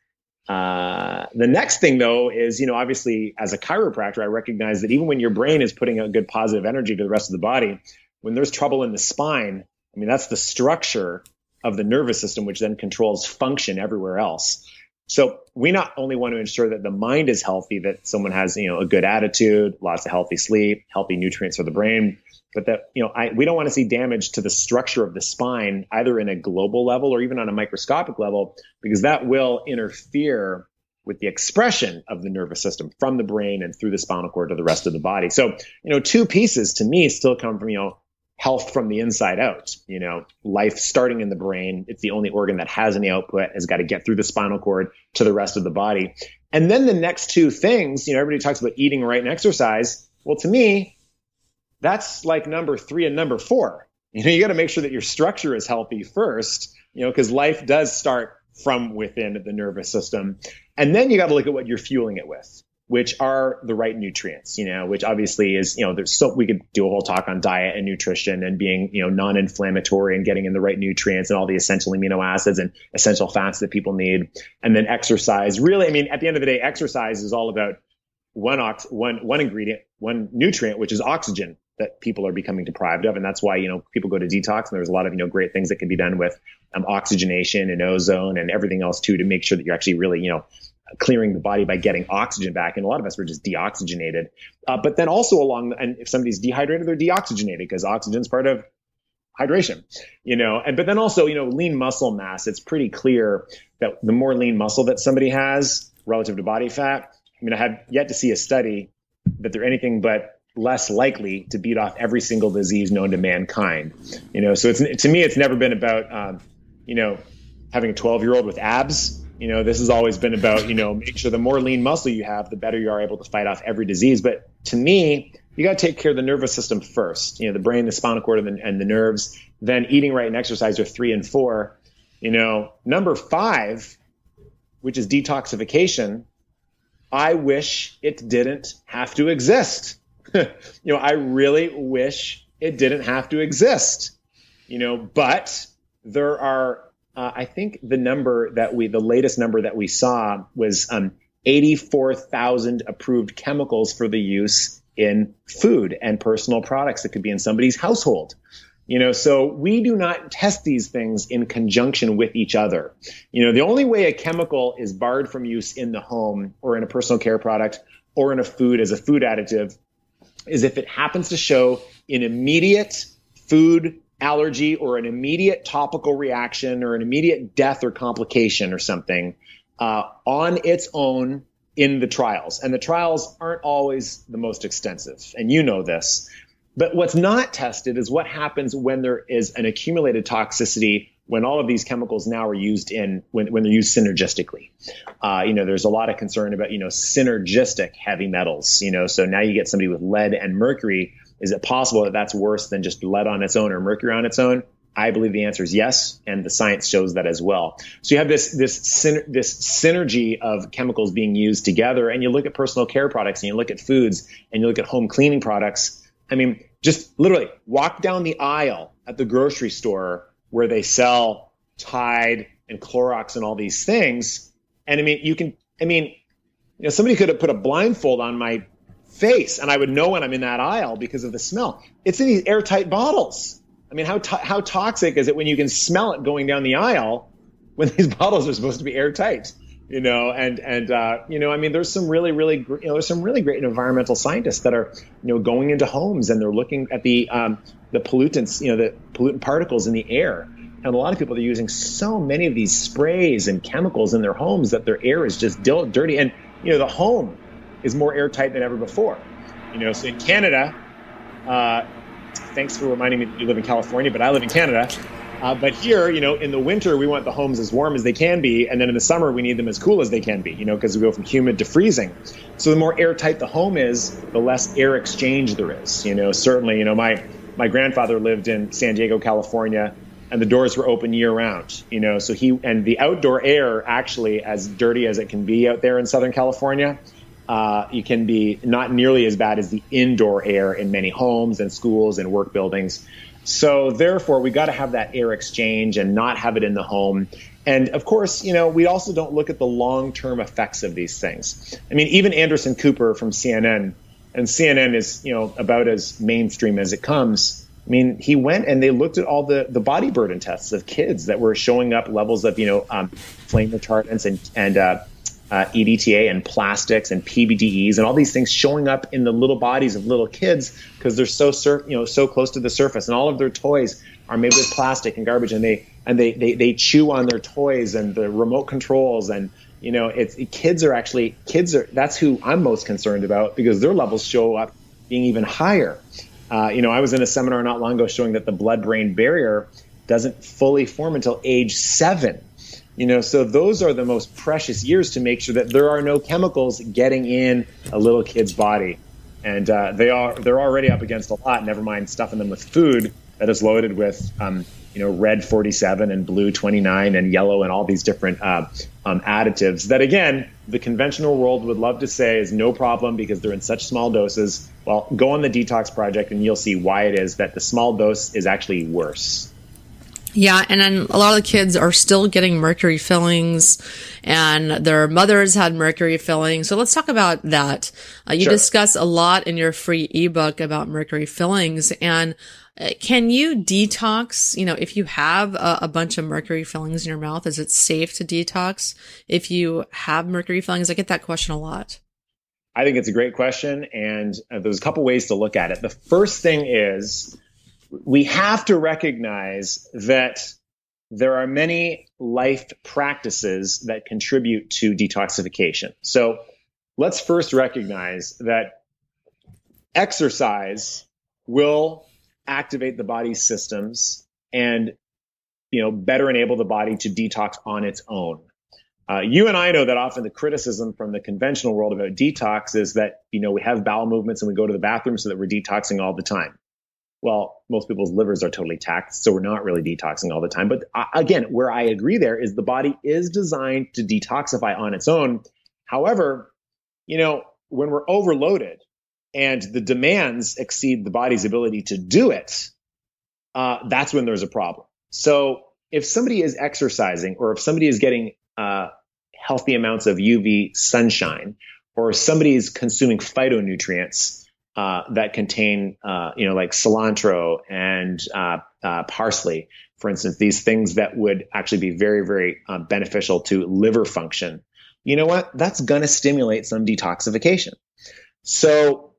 [SPEAKER 2] Uh, the next thing though is, you know, obviously as a chiropractor, I recognize that even when your brain is putting out good positive energy to the rest of the body, when there's trouble in the spine, I mean, that's the structure of the nervous system, which then controls function everywhere else. So we not only want to ensure that the mind is healthy, that someone has, you know, a good attitude, lots of healthy sleep, healthy nutrients for the brain, but that, you know, I, we don't want to see damage to the structure of the spine, either in a global level or even on a microscopic level, because that will interfere with the expression of the nervous system from the brain and through the spinal cord to the rest of the body. So, you know, two pieces to me still come from, you know, health from the inside out. You know, life starting in the brain. It's the only organ that has any output, has got to get through the spinal cord to the rest of the body. And then the next two things, you know, everybody talks about eating right and exercise. Well, to me, that's like number three and number four. You know, you got to make sure that your structure is healthy first, you know, because life does start from within the nervous system. And then you got to look at what you're fueling it with which are the right nutrients, you know, which obviously is, you know, there's so we could do a whole talk on diet and nutrition and being, you know, non-inflammatory and getting in the right nutrients and all the essential amino acids and essential fats that people need. And then exercise. Really, I mean, at the end of the day, exercise is all about one ox, one, one ingredient, one nutrient, which is oxygen that people are becoming deprived of. And that's why, you know, people go to detox and there's a lot of, you know, great things that can be done with um, oxygenation and ozone and everything else too, to make sure that you're actually really, you know, clearing the body by getting oxygen back. And a lot of us were just deoxygenated. Uh, but then also along, and if somebody's dehydrated, they're deoxygenated because oxygen's part of hydration, you know, and, but then also, you know, lean muscle mass, it's pretty clear that the more lean muscle that somebody has relative to body fat, I mean, I have yet to see a study that they're anything but less likely to beat off every single disease known to mankind, you know, so it's, to me, it's never been about, um, you know, having a 12 year old with abs you know, this has always been about, you know, make sure the more lean muscle you have, the better you are able to fight off every disease. But to me, you got to take care of the nervous system first, you know, the brain, the spinal cord, and the, and the nerves. Then eating right and exercise are three and four. You know, number five, which is detoxification, I wish it didn't have to exist. you know, I really wish it didn't have to exist. You know, but there are uh, I think the number that we, the latest number that we saw was um, 84,000 approved chemicals for the use in food and personal products that could be in somebody's household. You know, so we do not test these things in conjunction with each other. You know, the only way a chemical is barred from use in the home or in a personal care product or in a food as a food additive is if it happens to show an immediate food allergy or an immediate topical reaction or an immediate death or complication or something uh, on its own in the trials. And the trials aren't always the most extensive. And you know this. But what's not tested is what happens when there is an accumulated toxicity when all of these chemicals now are used in when, when they're used synergistically. Uh, you know, there's a lot of concern about, you know, synergistic heavy metals, you know, so now you get somebody with lead and mercury is it possible that that's worse than just lead on its own or mercury on its own? I believe the answer is yes, and the science shows that as well. So you have this this this synergy of chemicals being used together, and you look at personal care products, and you look at foods, and you look at home cleaning products. I mean, just literally walk down the aisle at the grocery store where they sell Tide and Clorox and all these things, and I mean, you can, I mean, you know, somebody could have put a blindfold on my face, and I would know when I'm in that aisle because of the smell. It's in these airtight bottles. I mean, how to- how toxic is it when you can smell it going down the aisle when these bottles are supposed to be airtight? you know, and and uh, you know, I mean, there's some really, really, you know, there's some really great environmental scientists that are, you know, going into homes and they're looking at the um, the pollutants, you know, the pollutant particles in the air. And a lot of people are using so many of these sprays and chemicals in their homes that their air is just dirty. And you know, the home is more airtight than ever before. You know, so in Canada, uh, thanks for reminding me that you live in California, but I live in Canada. Uh, but here, you know, in the winter, we want the homes as warm as they can be, and then in the summer, we need them as cool as they can be, you know, because we go from humid to freezing. So the more airtight the home is, the less air exchange there is. You know, certainly, you know, my my grandfather lived in San Diego, California, and the doors were open year round. You know, so he and the outdoor air actually, as dirty as it can be out there in Southern California, uh, it can be not nearly as bad as the indoor air in many homes and schools and work buildings. So therefore, we got to have that air exchange and not have it in the home. And of course, you know, we also don't look at the long-term effects of these things. I mean, even Anderson Cooper from CNN, and CNN is, you know, about as mainstream as it comes. I mean, he went and they looked at all the, the body burden tests of kids that were showing up levels of, you know, um, flame retardants and, and uh, uh, EDTA and plastics and PBDEs and all these things showing up in the little bodies of little kids because they're so sur- you know so close to the surface and all of their toys are made with plastic and garbage and they and they they, they chew on their toys and the remote controls and you know it's kids are actually kids are that's who I'm most concerned about because their levels show up being even higher. Uh, you know, I was in a seminar not long ago showing that the blood-brain barrier doesn't fully form until age seven. You know, so those are the most precious years to make sure that there are no chemicals getting in a little kid's body, and uh, they are they're already up against a lot. Never mind stuffing them with food that is loaded with, um, you know, red 47 and blue 29 and yellow and all these different uh, um, additives. That again, the conventional world would love to say is no problem because they're in such small doses. Well, go on the detox project and you'll see why it is that the small dose is actually worse.
[SPEAKER 1] Yeah, and then a lot of the kids are still getting mercury fillings, and their mothers had mercury fillings. So let's talk about that. Uh, you sure. discuss a lot in your free ebook about mercury fillings, and uh, can you detox? You know, if you have a, a, bunch of mercury fillings in your mouth, is it safe to detox if you have mercury fillings? I get that question a lot.
[SPEAKER 2] I think it's a great question, and uh, there's a couple ways to look at it. The first thing is we have to recognize that there are many life practices that contribute to detoxification. So let's first recognize that exercise will activate the body's systems and you know better enable the body to detox on its own. Uh, you and I know that often the criticism from the conventional world about detox is that you know we have bowel movements and we go to the bathroom so that we're detoxing all the time well, most people's livers are totally taxed, so we're not really detoxing all the time. But uh, again, where I agree there is the body is designed to detoxify on its own. However, you know, when we're overloaded and the demands exceed the body's ability to do it, uh, that's when there's a problem. So if somebody is exercising or if somebody is getting uh, healthy amounts of UV sunshine or somebody is consuming phytonutrients, uh, that contain, uh, you know, like cilantro and uh, uh, parsley, for instance, these things that would actually be very, very uh, beneficial to liver function. You know what? That's going to stimulate some detoxification. So,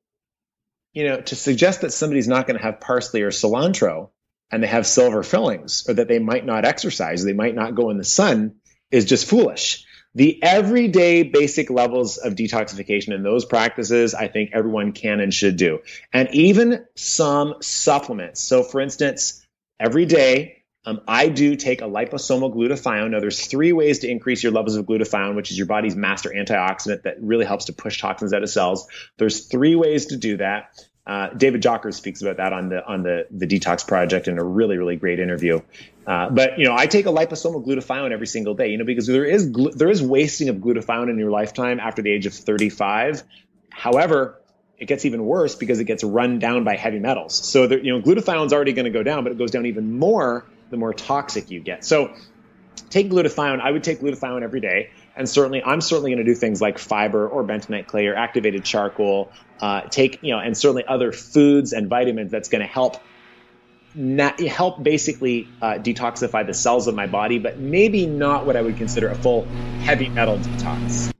[SPEAKER 2] you know, to suggest that somebody's not going to have parsley or cilantro and they have silver fillings or that they might not exercise, they might not go in the sun is just foolish the everyday basic levels of detoxification and those practices, I think everyone can and should do. And even some supplements. So, for instance, every day, um, I do take a liposomal glutathione. Now, there's three ways to increase your levels of glutathione, which is your body's master antioxidant that really helps to push toxins out of cells. There's three ways to do that. Uh, David Jockers speaks about that on the on the the detox project in a really really great interview. Uh, but you know, I take a liposomal glutathione every single day. You know, because there is there is wasting of glutathione in your lifetime after the age of 35. However, it gets even worse because it gets run down by heavy metals. So there, you know, glutathione's already going to go down, but it goes down even more the more toxic you get. So take glutathione. I would take glutathione every day. And certainly, I'm certainly going to do things like fiber or bentonite clay or activated charcoal. Uh, take, you know, and certainly other foods and vitamins that's going to help not, help basically uh, detoxify the cells of my body, but maybe not what I would consider a full heavy metal detox.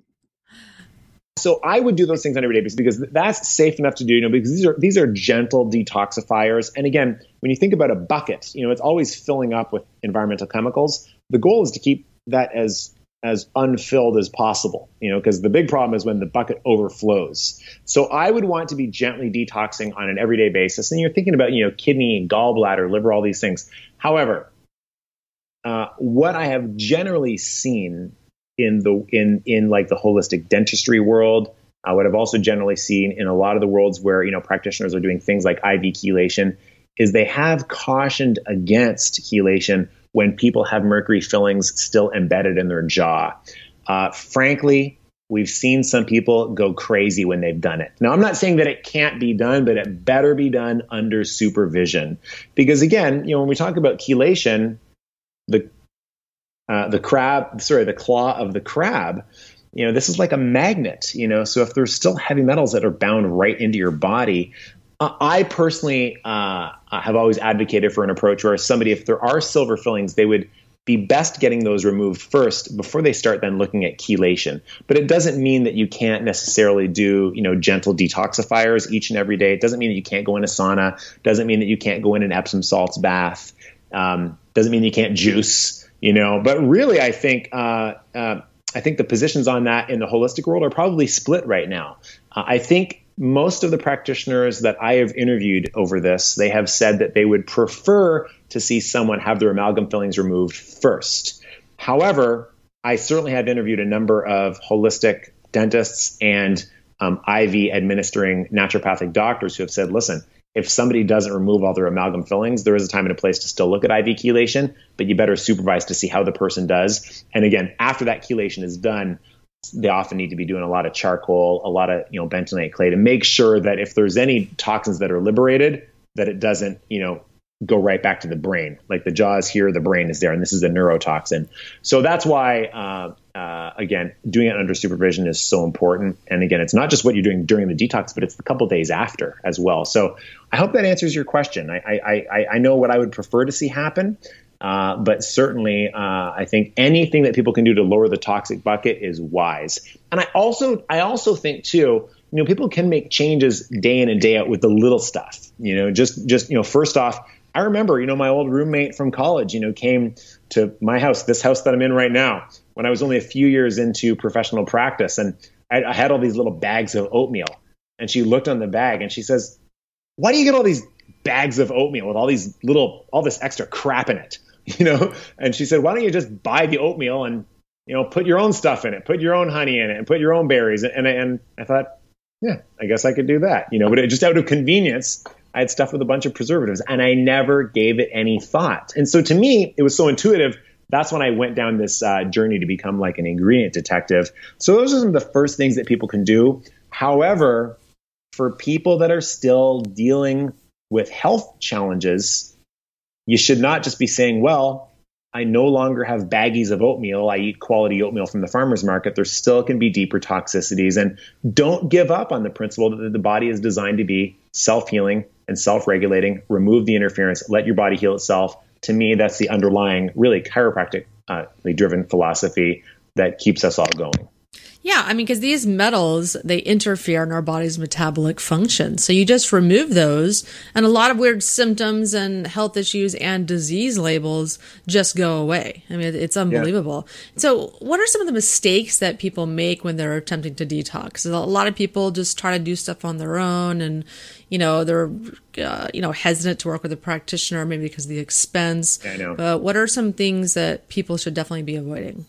[SPEAKER 2] So I would do those things on every day because that's safe enough to do, you know, because these are these are gentle detoxifiers. And again, when you think about a bucket, you know, it's always filling up with environmental chemicals. The goal is to keep that as as unfilled as possible, you know, because the big problem is when the bucket overflows. So I would want to be gently detoxing on an everyday basis. And you're thinking about, you know, kidney, gallbladder, liver, all these things. However, uh, what I have generally seen in the in in like the holistic dentistry world. Uh, what I've also generally seen in a lot of the worlds where you know practitioners are doing things like IV chelation is they have cautioned against chelation when people have mercury fillings still embedded in their jaw. Uh, frankly, we've seen some people go crazy when they've done it. Now, I'm not saying that it can't be done, but it better be done under supervision. Because again, you know, when we talk about chelation, the uh, the crab, sorry, the claw of the crab, you know, this is like a magnet, you know. So if there's still heavy metals that are bound right into your body, I personally uh, have always advocated for an approach where somebody, if there are silver fillings, they would be best getting those removed first before they start then looking at chelation. But it doesn't mean that you can't necessarily do, you know, gentle detoxifiers each and every day. It doesn't mean that you can't go in a sauna. Doesn't mean that you can't go in an Epsom salts bath. Um, doesn't mean you can't juice you know. But really, I think uh, uh, I think the positions on that in the holistic world are probably split right now. Uh, I think most of the practitioners that I have interviewed over this, they have said that they would prefer to see someone have their amalgam fillings removed first. However, I certainly have interviewed a number of holistic dentists and um, IV administering naturopathic doctors who have said, listen, if somebody doesn't remove all their amalgam fillings, there is a time and a place to still look at IV chelation, but you better supervise to see how the person does. And again, after that chelation is done, they often need to be doing a lot of charcoal, a lot of you know bentonite clay to make sure that if there's any toxins that are liberated, that it doesn't you know go right back to the brain. Like the jaw is here, the brain is there, and this is a neurotoxin. So that's why, uh, uh, again, doing it under supervision is so important. And again, it's not just what you're doing during the detox, but it's the couple days after as well. So I hope that answers your question. I, I, I know what I would prefer to see happen. Uh, but certainly, uh, I think anything that people can do to lower the toxic bucket is wise. And I also, I also think too, you know, people can make changes day in and day out with the little stuff. You know, just, just you know, first off, I remember, you know, my old roommate from college, you know, came to my house, this house that I'm in right now, when I was only a few years into professional practice. And I, I had all these little bags of oatmeal. And she looked on the bag and she says, Why do you get all these bags of oatmeal with all these little, all this extra crap in it? You know? And she said, Why don't you just buy the oatmeal and, you know, put your own stuff in it, put your own honey in it, and put your own berries. And, and, and I thought, yeah, I guess I could do that, you know, but it, just out of convenience, I had stuff with a bunch of preservatives and I never gave it any thought. And so to me, it was so intuitive. That's when I went down this uh, journey to become like an ingredient detective. So those are some of the first things that people can do. However, for people that are still dealing with health challenges, you should not just be saying, well, I no longer have baggies of oatmeal. I eat quality oatmeal from the farmer's market. There still can be deeper toxicities. And don't give up on the principle that the body is designed to be self healing and self regulating. Remove the interference, let your body heal itself. To me, that's the underlying, really chiropractically uh, driven philosophy that keeps us all going.
[SPEAKER 1] Yeah, I mean, because these metals, they interfere in our body's metabolic function. So you just remove those, and a lot of weird symptoms and health issues and disease labels just go away. I mean, it's unbelievable. Yeah. So, what are some of the mistakes that people make when they're attempting to detox? A lot of people just try to do stuff on their own, and you know they're uh, you know hesitant to work with a practitioner, maybe because of the expense.
[SPEAKER 2] Yeah, I know.
[SPEAKER 1] But what are some things that people should definitely be avoiding?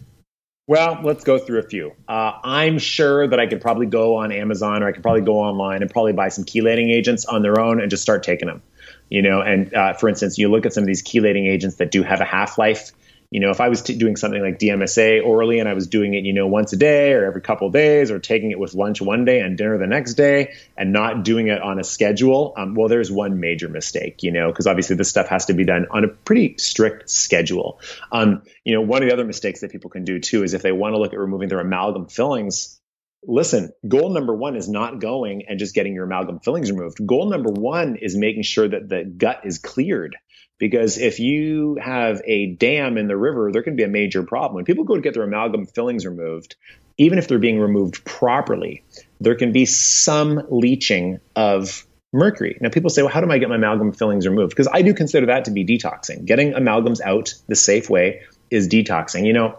[SPEAKER 2] Well, let's go through a few. Uh, I'm sure that I could probably go on Amazon or I could probably go online and probably buy some chelating agents on their own and just start taking them. You know, and uh, for instance, you look at some of these chelating agents that do have a half life you know, if I was t- doing something like DMSA orally and I was doing it, you know, once a day or every couple of days or taking it with lunch one day and dinner the next day and not doing it on a schedule, um, well, there's one major mistake, you know, because obviously this stuff has to be done on a pretty strict schedule. Um, you know, one of the other mistakes that people can do too is if they want to look at removing their amalgam fillings, listen, goal number one is not going and just getting your amalgam fillings removed. Goal number one is making sure that the gut is cleared. Because if you have a dam in the river, there can be a major problem. When people go to get their amalgam fillings removed, even if they're being removed properly, there can be some leaching of mercury. Now, people say, well, how do I get my amalgam fillings removed? Because I do consider that to be detoxing. Getting amalgams out the safe way is detoxing. You know,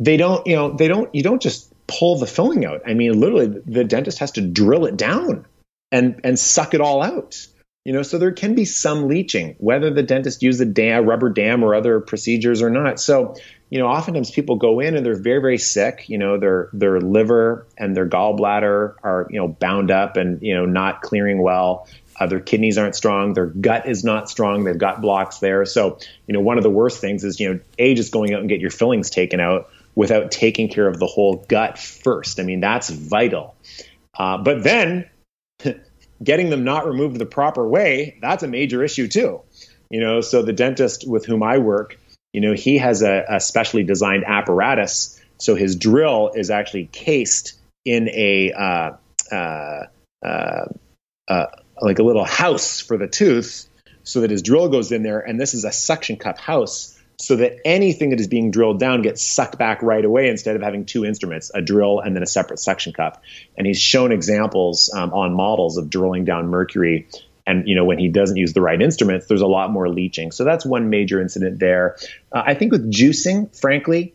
[SPEAKER 2] they don't, you know, they don't, you don't just pull the filling out. I mean, literally, the dentist has to drill it down and and suck it all out. You know, so there can be some leaching, whether the dentist used a dam, rubber dam or other procedures or not. So, you know, oftentimes people go in and they're very, very sick. You know, their their liver and their gallbladder are, you know, bound up and, you know, not clearing well. Uh, their kidneys aren't strong. Their gut is not strong. They've got blocks there. So, you know, one of the worst things is, you know, A, just going out and get your fillings taken out without taking care of the whole gut first. I mean, that's vital. Uh, but then getting them not removed the proper way, that's a major issue too. You know, so the dentist with whom I work, you know, he has a, a specially designed apparatus. So his drill is actually cased in a uh, uh, uh, uh like a little house for the tooth, so that his drill goes in there, and this is a suction cup house so that anything that is being drilled down gets sucked back right away instead of having two instruments, a drill and then a separate suction cup. And he's shown examples um, on models of drilling down mercury. And you know when he doesn't use the right instruments, there's a lot more leaching. So that's one major incident there. Uh, I think with juicing, frankly,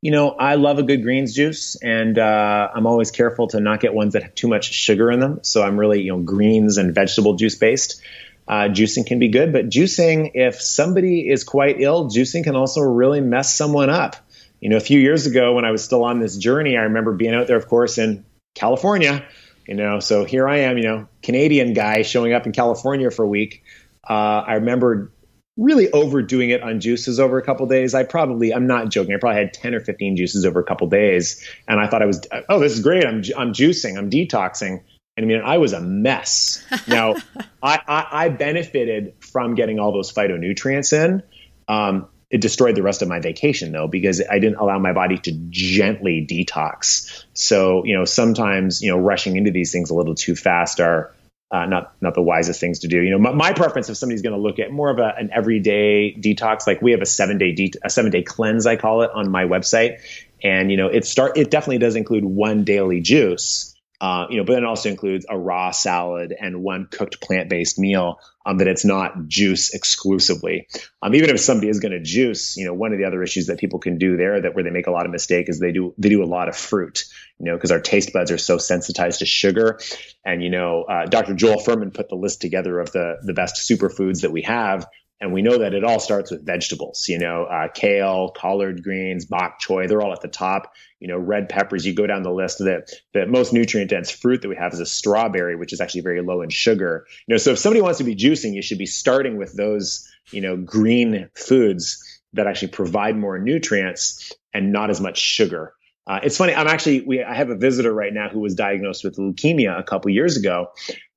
[SPEAKER 2] you know I love a good greens juice, and uh, I'm always careful to not get ones that have too much sugar in them. So I'm really you know greens and vegetable juice based. Uh, juicing can be good, but juicing, if somebody is quite ill, juicing can also really mess someone up. You know, a few years ago when I was still on this journey, I remember being out there, of course, in California. You know, so here I am, you know, Canadian guy showing up in California for a week. Uh, I remember really overdoing it on juices over a couple days. I probably, I'm not joking. I probably had 10 or 15 juices over a couple days. And I thought I was, oh, this is great. I'm, I'm juicing, I'm detoxing. And I mean, I was a mess. Now, I, I, I, benefited from getting all those phytonutrients in. Um, it destroyed the rest of my vacation though, because I didn't allow my body to gently detox. So, you know, sometimes, you know, rushing into these things a little too fast are uh, not not the wisest things to do. You know, my, my preference if somebody's going to look at more of a, an everyday detox, like we have a seven day de- a seven day cleanse, I call it on my website, and you know, it start it definitely does include one daily juice uh, you know, but it also includes a raw salad and one cooked plant-based meal. Um, that it's not juice exclusively. Um, even if somebody is going to juice, you know, one of the other issues that people can do there that where they make a lot of mistake is they do they do a lot of fruit. You know, because our taste buds are so sensitized to sugar. And you know, uh, Dr. Joel Fuhrman put the list together of the the best superfoods that we have. And we know that it all starts with vegetables, you know, uh, kale, collard greens, bok choy, they're all at the top. You know, red peppers, you go down the list. The, the most nutrient dense fruit that we have is a strawberry, which is actually very low in sugar. You know, so if somebody wants to be juicing, you should be starting with those, you know, green foods that actually provide more nutrients and not as much sugar. Uh, it's funny. I'm actually, we, I have a visitor right now who was diagnosed with leukemia a couple years ago.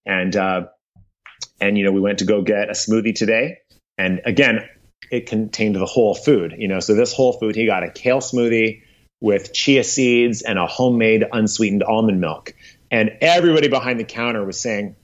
[SPEAKER 2] And, uh, and, you know, we went to go get a smoothie today and again, it contained the whole food, you know. So this whole food, he got a kale smoothie with chia seeds and a homemade unsweetened almond milk. And everybody behind the counter was saying,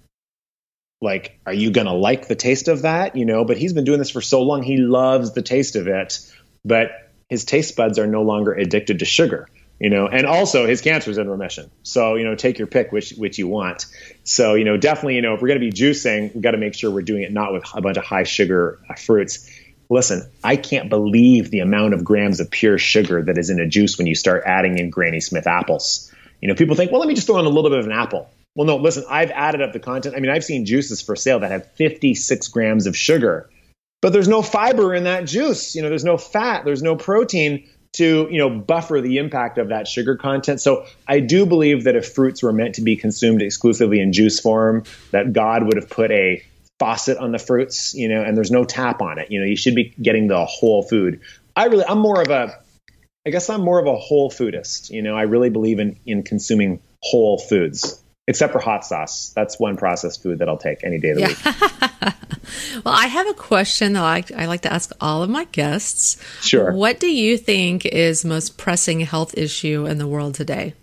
[SPEAKER 2] like, are you to like the taste of that? You know, but he's been doing this for so long. He loves the taste of it, but his taste buds are no longer addicted to sugar you know, and also his cancer is in remission. So, you know, take your pick which which you want. So, you know, definitely, you know, if we're going to be juicing, we got to make sure we're doing it not with a bunch of high sugar uh, fruits. Listen, I can't believe the amount of grams of pure sugar that is in a juice when you start adding in Granny Smith apples. You know, people think, well, let me just throw in a little bit of an apple. Well, no, listen, I've added up the content. I mean, I've seen juices for sale that have 56 grams of sugar, but there's no fiber in that juice. You know, there's no fat, there's no protein to you know buffer the impact of that sugar content. So I do believe that if fruits were meant to be consumed exclusively in juice form, that God would have put a faucet on the fruits, you know, and there's no tap on it. You know, you should be getting the whole food. I really, I'm more of a, I guess I'm more of a whole foodist. You know, I really believe in in consuming whole foods, except for hot sauce. That's one processed food that I'll take any day of the yeah.
[SPEAKER 1] week. well, I have a question that I, I like to ask all of my guests.
[SPEAKER 2] Sure.
[SPEAKER 1] What do you think is most pressing health issue in the world today?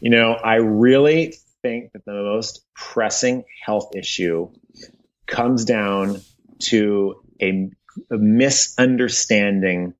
[SPEAKER 2] You know, I really think that the most pressing health issue comes down to a, a misunderstanding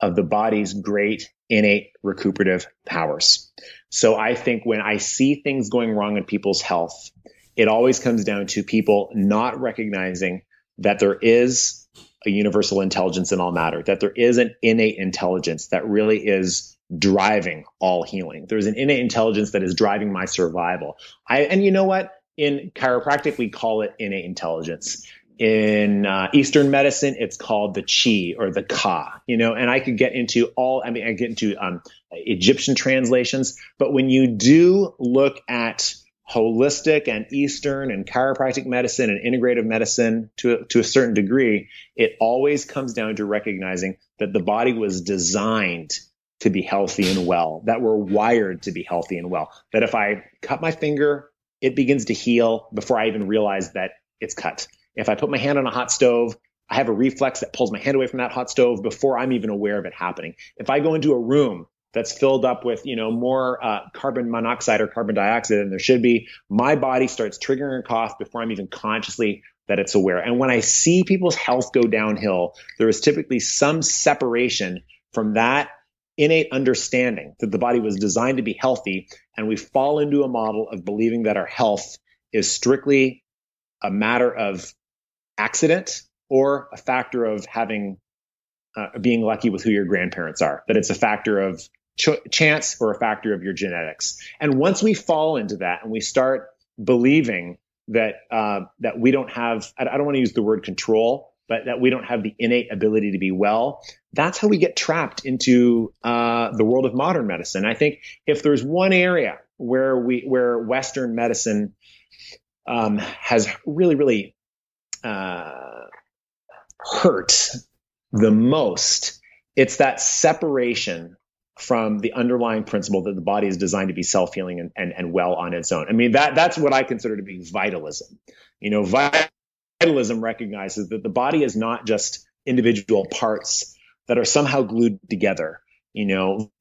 [SPEAKER 2] of the body's great innate recuperative powers. So I think when I see things going wrong in people's health, it always comes down to people not recognizing that there is a universal intelligence in all matter, that there is an innate intelligence that really is driving all healing. There's an innate intelligence that is driving my survival. I, and you know what? In chiropractic, we call it innate intelligence. In uh, Eastern medicine, it's called the chi or the ka, you know, and I could get into all, I mean, I get into um, Egyptian translations, but when you do look at holistic and Eastern and chiropractic medicine and integrative medicine to, to a certain degree, it always comes down to recognizing that the body was designed to be healthy and well, that we're wired to be healthy and well. That if I cut my finger, it begins to heal before I even realize that it's cut. If I put my hand on a hot stove, I have a reflex that pulls my hand away from that hot stove before I'm even aware of it happening. If I go into a room that's filled up with you know more uh, carbon monoxide or carbon dioxide than there should be my body starts triggering a cough before i'm even consciously that it's aware and when i see people's health go downhill there is typically some separation from that innate understanding that the body was designed to be healthy and we fall into a model of believing that our health is strictly a matter of accident or a factor of having uh, being lucky with who your grandparents are, that it's a factor of ch- chance or a factor of your genetics. And once we fall into that and we start believing that uh, that we don't have, I don't want to use the word control, but that we don't have the innate ability to be well, that's how we get trapped into uh, the world of modern medicine. I think if there's one area where we where Western medicine um, has really really uh, hurt the most, it's that separation from the underlying principle that the body is designed to be self-healing and, and, and well on its own. I mean, that that's what I consider to be vitalism. You know, vitalism recognizes that the body is not just individual parts that are somehow glued together. You know,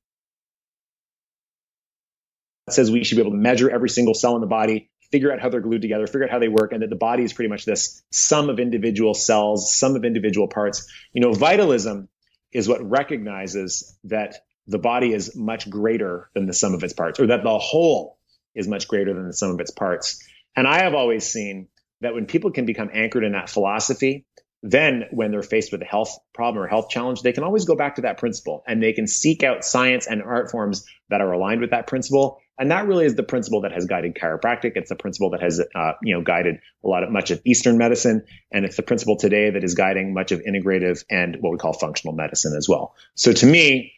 [SPEAKER 2] says we should be able to measure every single cell in the body, figure out how they're glued together, figure out how they work, and that the body is pretty much this sum of individual cells, sum of individual parts. You know, vitalism is what recognizes that the body is much greater than the sum of its parts, or that the whole is much greater than the sum of its parts. And I have always seen that when people can become anchored in that philosophy, then when they're faced with a health problem or health challenge, they can always go back to that principle and they can seek out science and art forms that are aligned with that principle. And that really is the principle that has guided chiropractic. It's the principle that has, uh, you know, guided a lot of much of Eastern medicine, and it's the principle today that is guiding much of integrative and what we call functional medicine as well. So to me,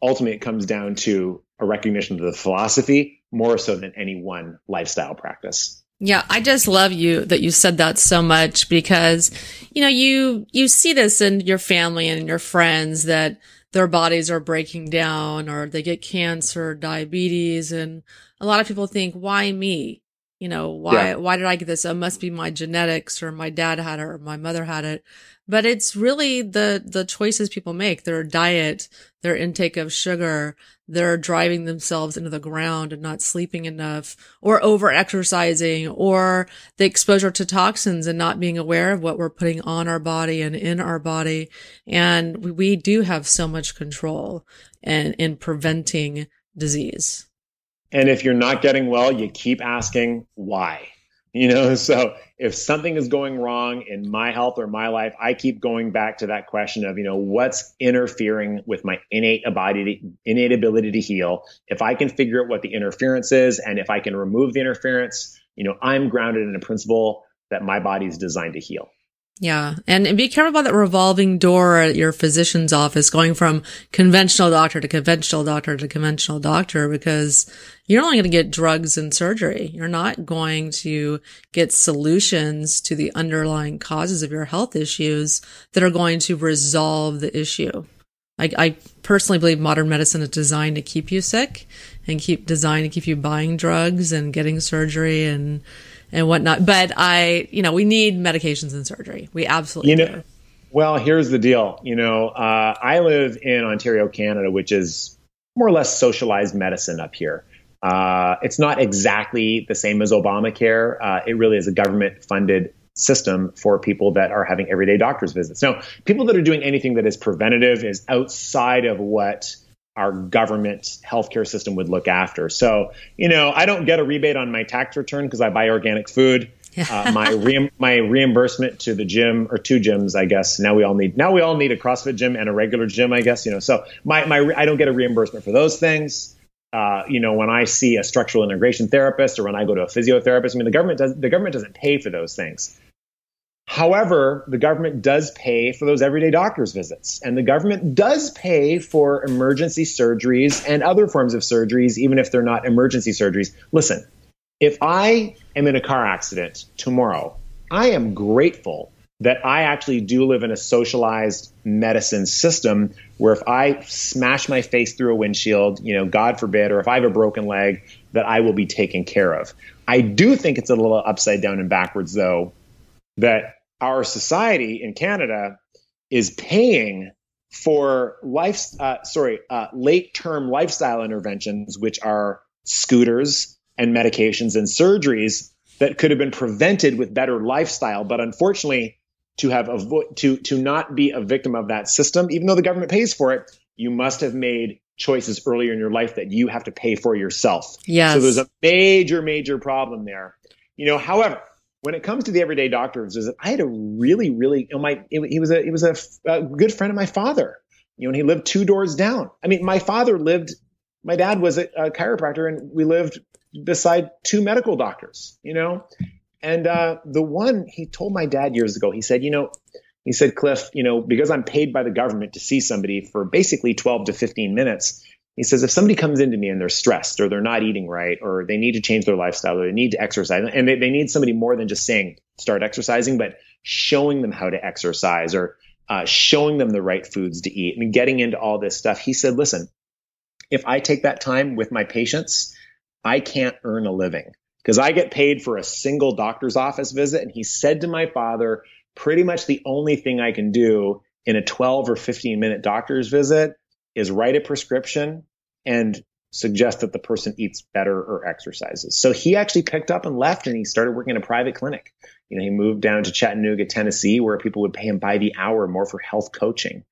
[SPEAKER 2] ultimately it comes down to a recognition of the philosophy more so than any one lifestyle practice.
[SPEAKER 1] Yeah, I just love you that you said that so much because you know, you you see this in your family and your friends that their bodies are breaking down or they get cancer, diabetes and a lot of people think why me? You know, why yeah. why did I get this? It must be my genetics or my dad had it or my mother had it but it's really the the choices people make their diet their intake of sugar they're driving themselves into the ground and not sleeping enough or over exercising or the exposure to toxins and not being aware of what we're putting on our body and in our body. And we, do have so much control in in preventing disease.
[SPEAKER 2] And if you're not getting well you keep asking why you know, so if something is going wrong in my health or my life, I keep going back to that question of, you know, what's interfering with my innate ability, innate ability to heal. If I can figure out what the interference is, and if I can remove the interference, you know, I'm grounded in a principle that my body is designed to heal.
[SPEAKER 1] Yeah. And be careful about that revolving door at your physician's office going from conventional doctor to conventional doctor to conventional doctor because you're only going to get drugs and surgery. You're not going to get solutions to the underlying causes of your health issues that are going to resolve the issue. I, I personally believe modern medicine is designed to keep you sick and keep designed to keep you buying drugs and getting surgery and and whatnot. But I, you know, we need medications and surgery. We absolutely you know, do.
[SPEAKER 2] Well, here's the deal. You know, uh, I live in Ontario, Canada, which is more or less socialized medicine up here. Uh, it's not exactly the same as Obamacare. Uh, it really is a government funded system for people that are having everyday doctor's visits. Now, people that are doing anything that is preventative is outside of what our government healthcare system would look after. So, you know, I don't get a rebate on my tax return because I buy organic food. uh, my re- my reimbursement to the gym or two gyms, I guess. Now we all need now we all need a CrossFit gym and a regular gym, I guess. You know, so my my I don't get a reimbursement for those things. Uh, you know, when I see a structural integration therapist or when I go to a physiotherapist, I mean, the government does the government doesn't pay for those things. However, the government does pay for those everyday doctor's visits, and the government does pay for emergency surgeries and other forms of surgeries, even if they're not emergency surgeries. Listen, if I am in a car accident tomorrow, I am grateful that I actually do live in a socialized medicine system where if I smash my face through a windshield, you know, God forbid, or if I have a broken leg, that I will be taken care of. I do think it's a little upside down and backwards, though, that our society in Canada is paying for life, uh, sorry, uh, late term lifestyle interventions, which are scooters and medications and surgeries that could have been prevented with better lifestyle. But unfortunately, to have avo- to to not be a victim of that system, even though the government pays for it, you must have made choices earlier in your life that you have to pay for yourself.
[SPEAKER 1] Yes.
[SPEAKER 2] So there's a major, major problem there. You know, however, when it comes to the everyday doctor visit, I had a really, really, you know, my, he was a, he was a, good friend of my father, you know, and he lived two doors down. I mean, my father lived, my dad was a, a chiropractor and we lived beside two medical doctors, you know, and, uh, the one he told my dad years ago, he said, you know, he said, Cliff, you know, because I'm paid by the government to see somebody for basically 12 to 15 minutes, he says, if somebody comes into me and they're stressed or they're not eating right or they need to change their lifestyle or they need to exercise, and they, they need somebody more than just saying, start exercising, but showing them how to exercise or uh, showing them the right foods to eat and getting into all this stuff. He said, listen, if I take that time with my patients, I can't earn a living because I get paid for a single doctor's office visit. And he said to my father, pretty much the only thing I can do in a 12 or 15 minute doctor's visit is write a prescription and suggest that the person eats better or exercises. So he actually picked up and left and he started working in a private clinic. You know, he moved down to Chattanooga, Tennessee, where people would pay him by the hour more for health coaching.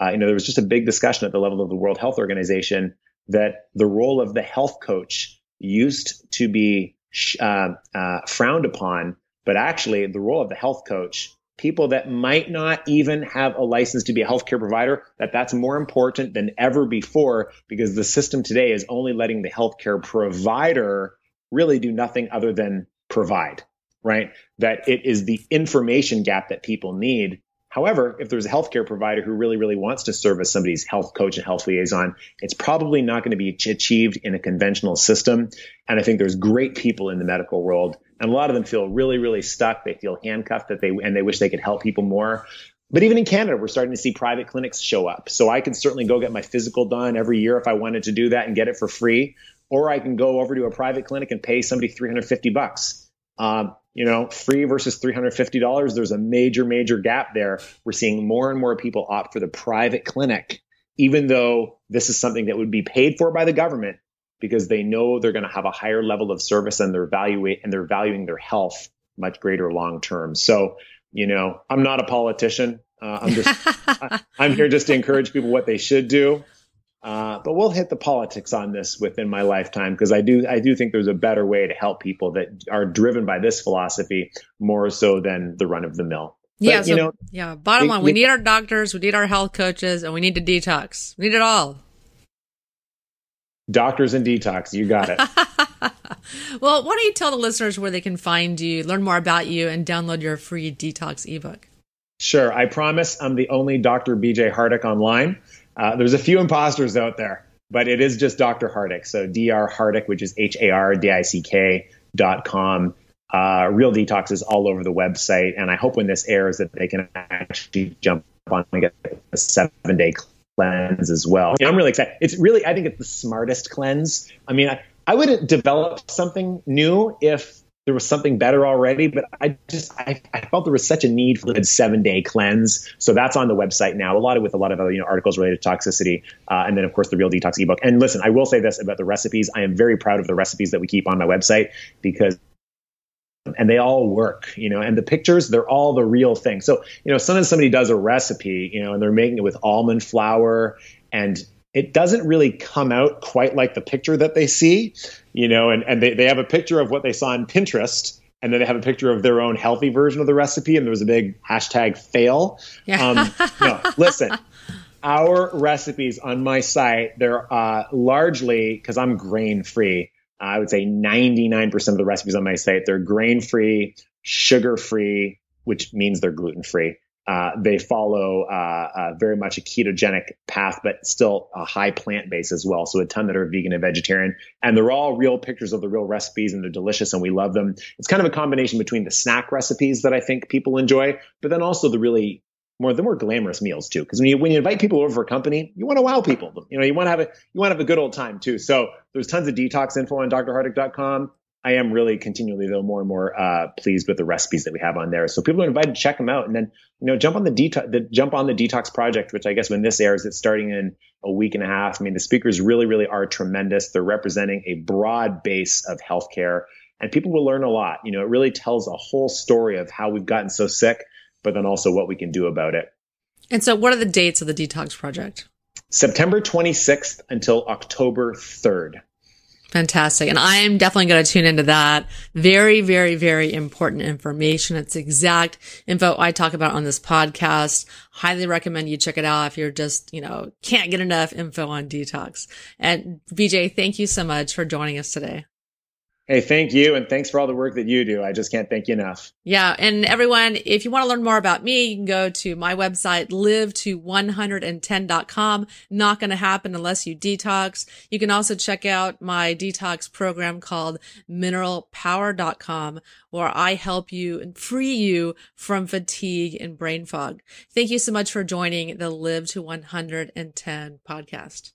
[SPEAKER 2] Uh, you know, there was just a big discussion at the level of the World Health Organization that the role of the health coach used to be uh, uh, frowned upon, but actually the role of the health coach people that might not even have a license to be a healthcare provider, that that's more important than ever before because the system today is only letting the healthcare provider really do nothing other than provide, right? That it is the information gap that people need. However, if there's a healthcare provider who really, really wants to serve as somebody's health coach and health liaison, it's probably not going to be achieved in a conventional system. And I think there's great people in the medical world and a lot of them feel really, really stuck. They feel handcuffed that they, and they wish they could help people more. But even in Canada, we're starting to see private clinics show up. So I can certainly go get my physical done every year if I wanted to do that and get it for free. Or I can go over to a private clinic and pay somebody 350 bucks. Um, you know, free versus $350. There's a major, major gap there. We're seeing more and more people opt for the private clinic, even though this is something that would be paid for by the government because they know they're going to have a higher level of service and they're evaluate and they're valuing their health much greater long term. So, you know, I'm not a politician. Uh, I'm just I, I'm here just to encourage people what they should do. Uh, but we'll hit the politics on this within my lifetime because I do I do think there's a better way to help people that are driven by this philosophy more so than the run of the mill.
[SPEAKER 1] But, yeah, so, you know, yeah. Bottom line, we need our doctors, we need our health coaches, and we need to detox. We need it all.
[SPEAKER 2] Doctors and Detox. You got it.
[SPEAKER 1] well, why don't you tell the listeners where they can find you, learn more about you, and download your free detox ebook?
[SPEAKER 2] Sure. I promise I'm the only Dr. BJ Hardick online. Uh, there's a few imposters out there, but it is just Dr. Hardick. So Dr. Hardick, which is H A R D I C K dot com. Uh, Real Detox is all over the website. And I hope when this airs that they can actually jump on and get a seven day cleanse as well. I'm really excited. It's really, I think it's the smartest cleanse. I mean, I, I wouldn't develop something new if there was something better already, but I just I, I felt there was such a need for a seven day cleanse. So that's on the website now. A lot of with a lot of other you know articles related to toxicity, uh, and then of course the Real Detox ebook. And listen, I will say this about the recipes. I am very proud of the recipes that we keep on my website because and they all work, you know, and the pictures, they're all the real thing. So, you know, sometimes somebody does a recipe, you know, and they're making it with almond flour and it doesn't really come out quite like the picture that they see, you know, and, and they, they have a picture of what they saw on Pinterest and then they have a picture of their own healthy version of the recipe and there was a big hashtag fail. Yeah. Um, no, listen, our recipes on my site, they're uh, largely, because I'm grain free, I would say 99% of the recipes on my site, they're grain free, sugar free, which means they're gluten free. Uh, they follow uh, uh, very much a ketogenic path, but still a high plant base as well. So a ton that are vegan and vegetarian, and they're all real pictures of the real recipes, and they're delicious, and we love them. It's kind of a combination between the snack recipes that I think people enjoy, but then also the really more the more glamorous meals too. Because when you when you invite people over for a company, you want to wow people. You know, you want to have a you want to have a good old time too. So there's tons of detox info on drhardick.com. I am really continually though more and more uh, pleased with the recipes that we have on there. So people are invited to check them out, and then you know jump on the detox, the, jump on the detox project, which I guess when this airs, it's starting in a week and a half. I mean, the speakers really, really are tremendous. They're representing a broad base of healthcare, and people will learn a lot. You know, it really tells a whole story of how we've gotten so sick, but then also what we can do about it.
[SPEAKER 1] And so, what are the dates of the detox project?
[SPEAKER 2] September 26th until October 3rd.
[SPEAKER 1] Fantastic. And I am definitely going to tune into that. Very, very, very important information. It's exact info I talk about on this podcast. Highly recommend you check it out if you're just, you know, can't get enough info on detox. And BJ, thank you so much for joining us today.
[SPEAKER 2] Hey, thank you. And thanks for all the work that you do. I just can't thank you enough.
[SPEAKER 1] Yeah. And everyone, if you want to learn more about me, you can go to my website, live to 110.com. Not going to happen unless you detox. You can also check out my detox program called mineralpower.com where I help you and free you from fatigue and brain fog. Thank you so much for joining the Live to 110 podcast.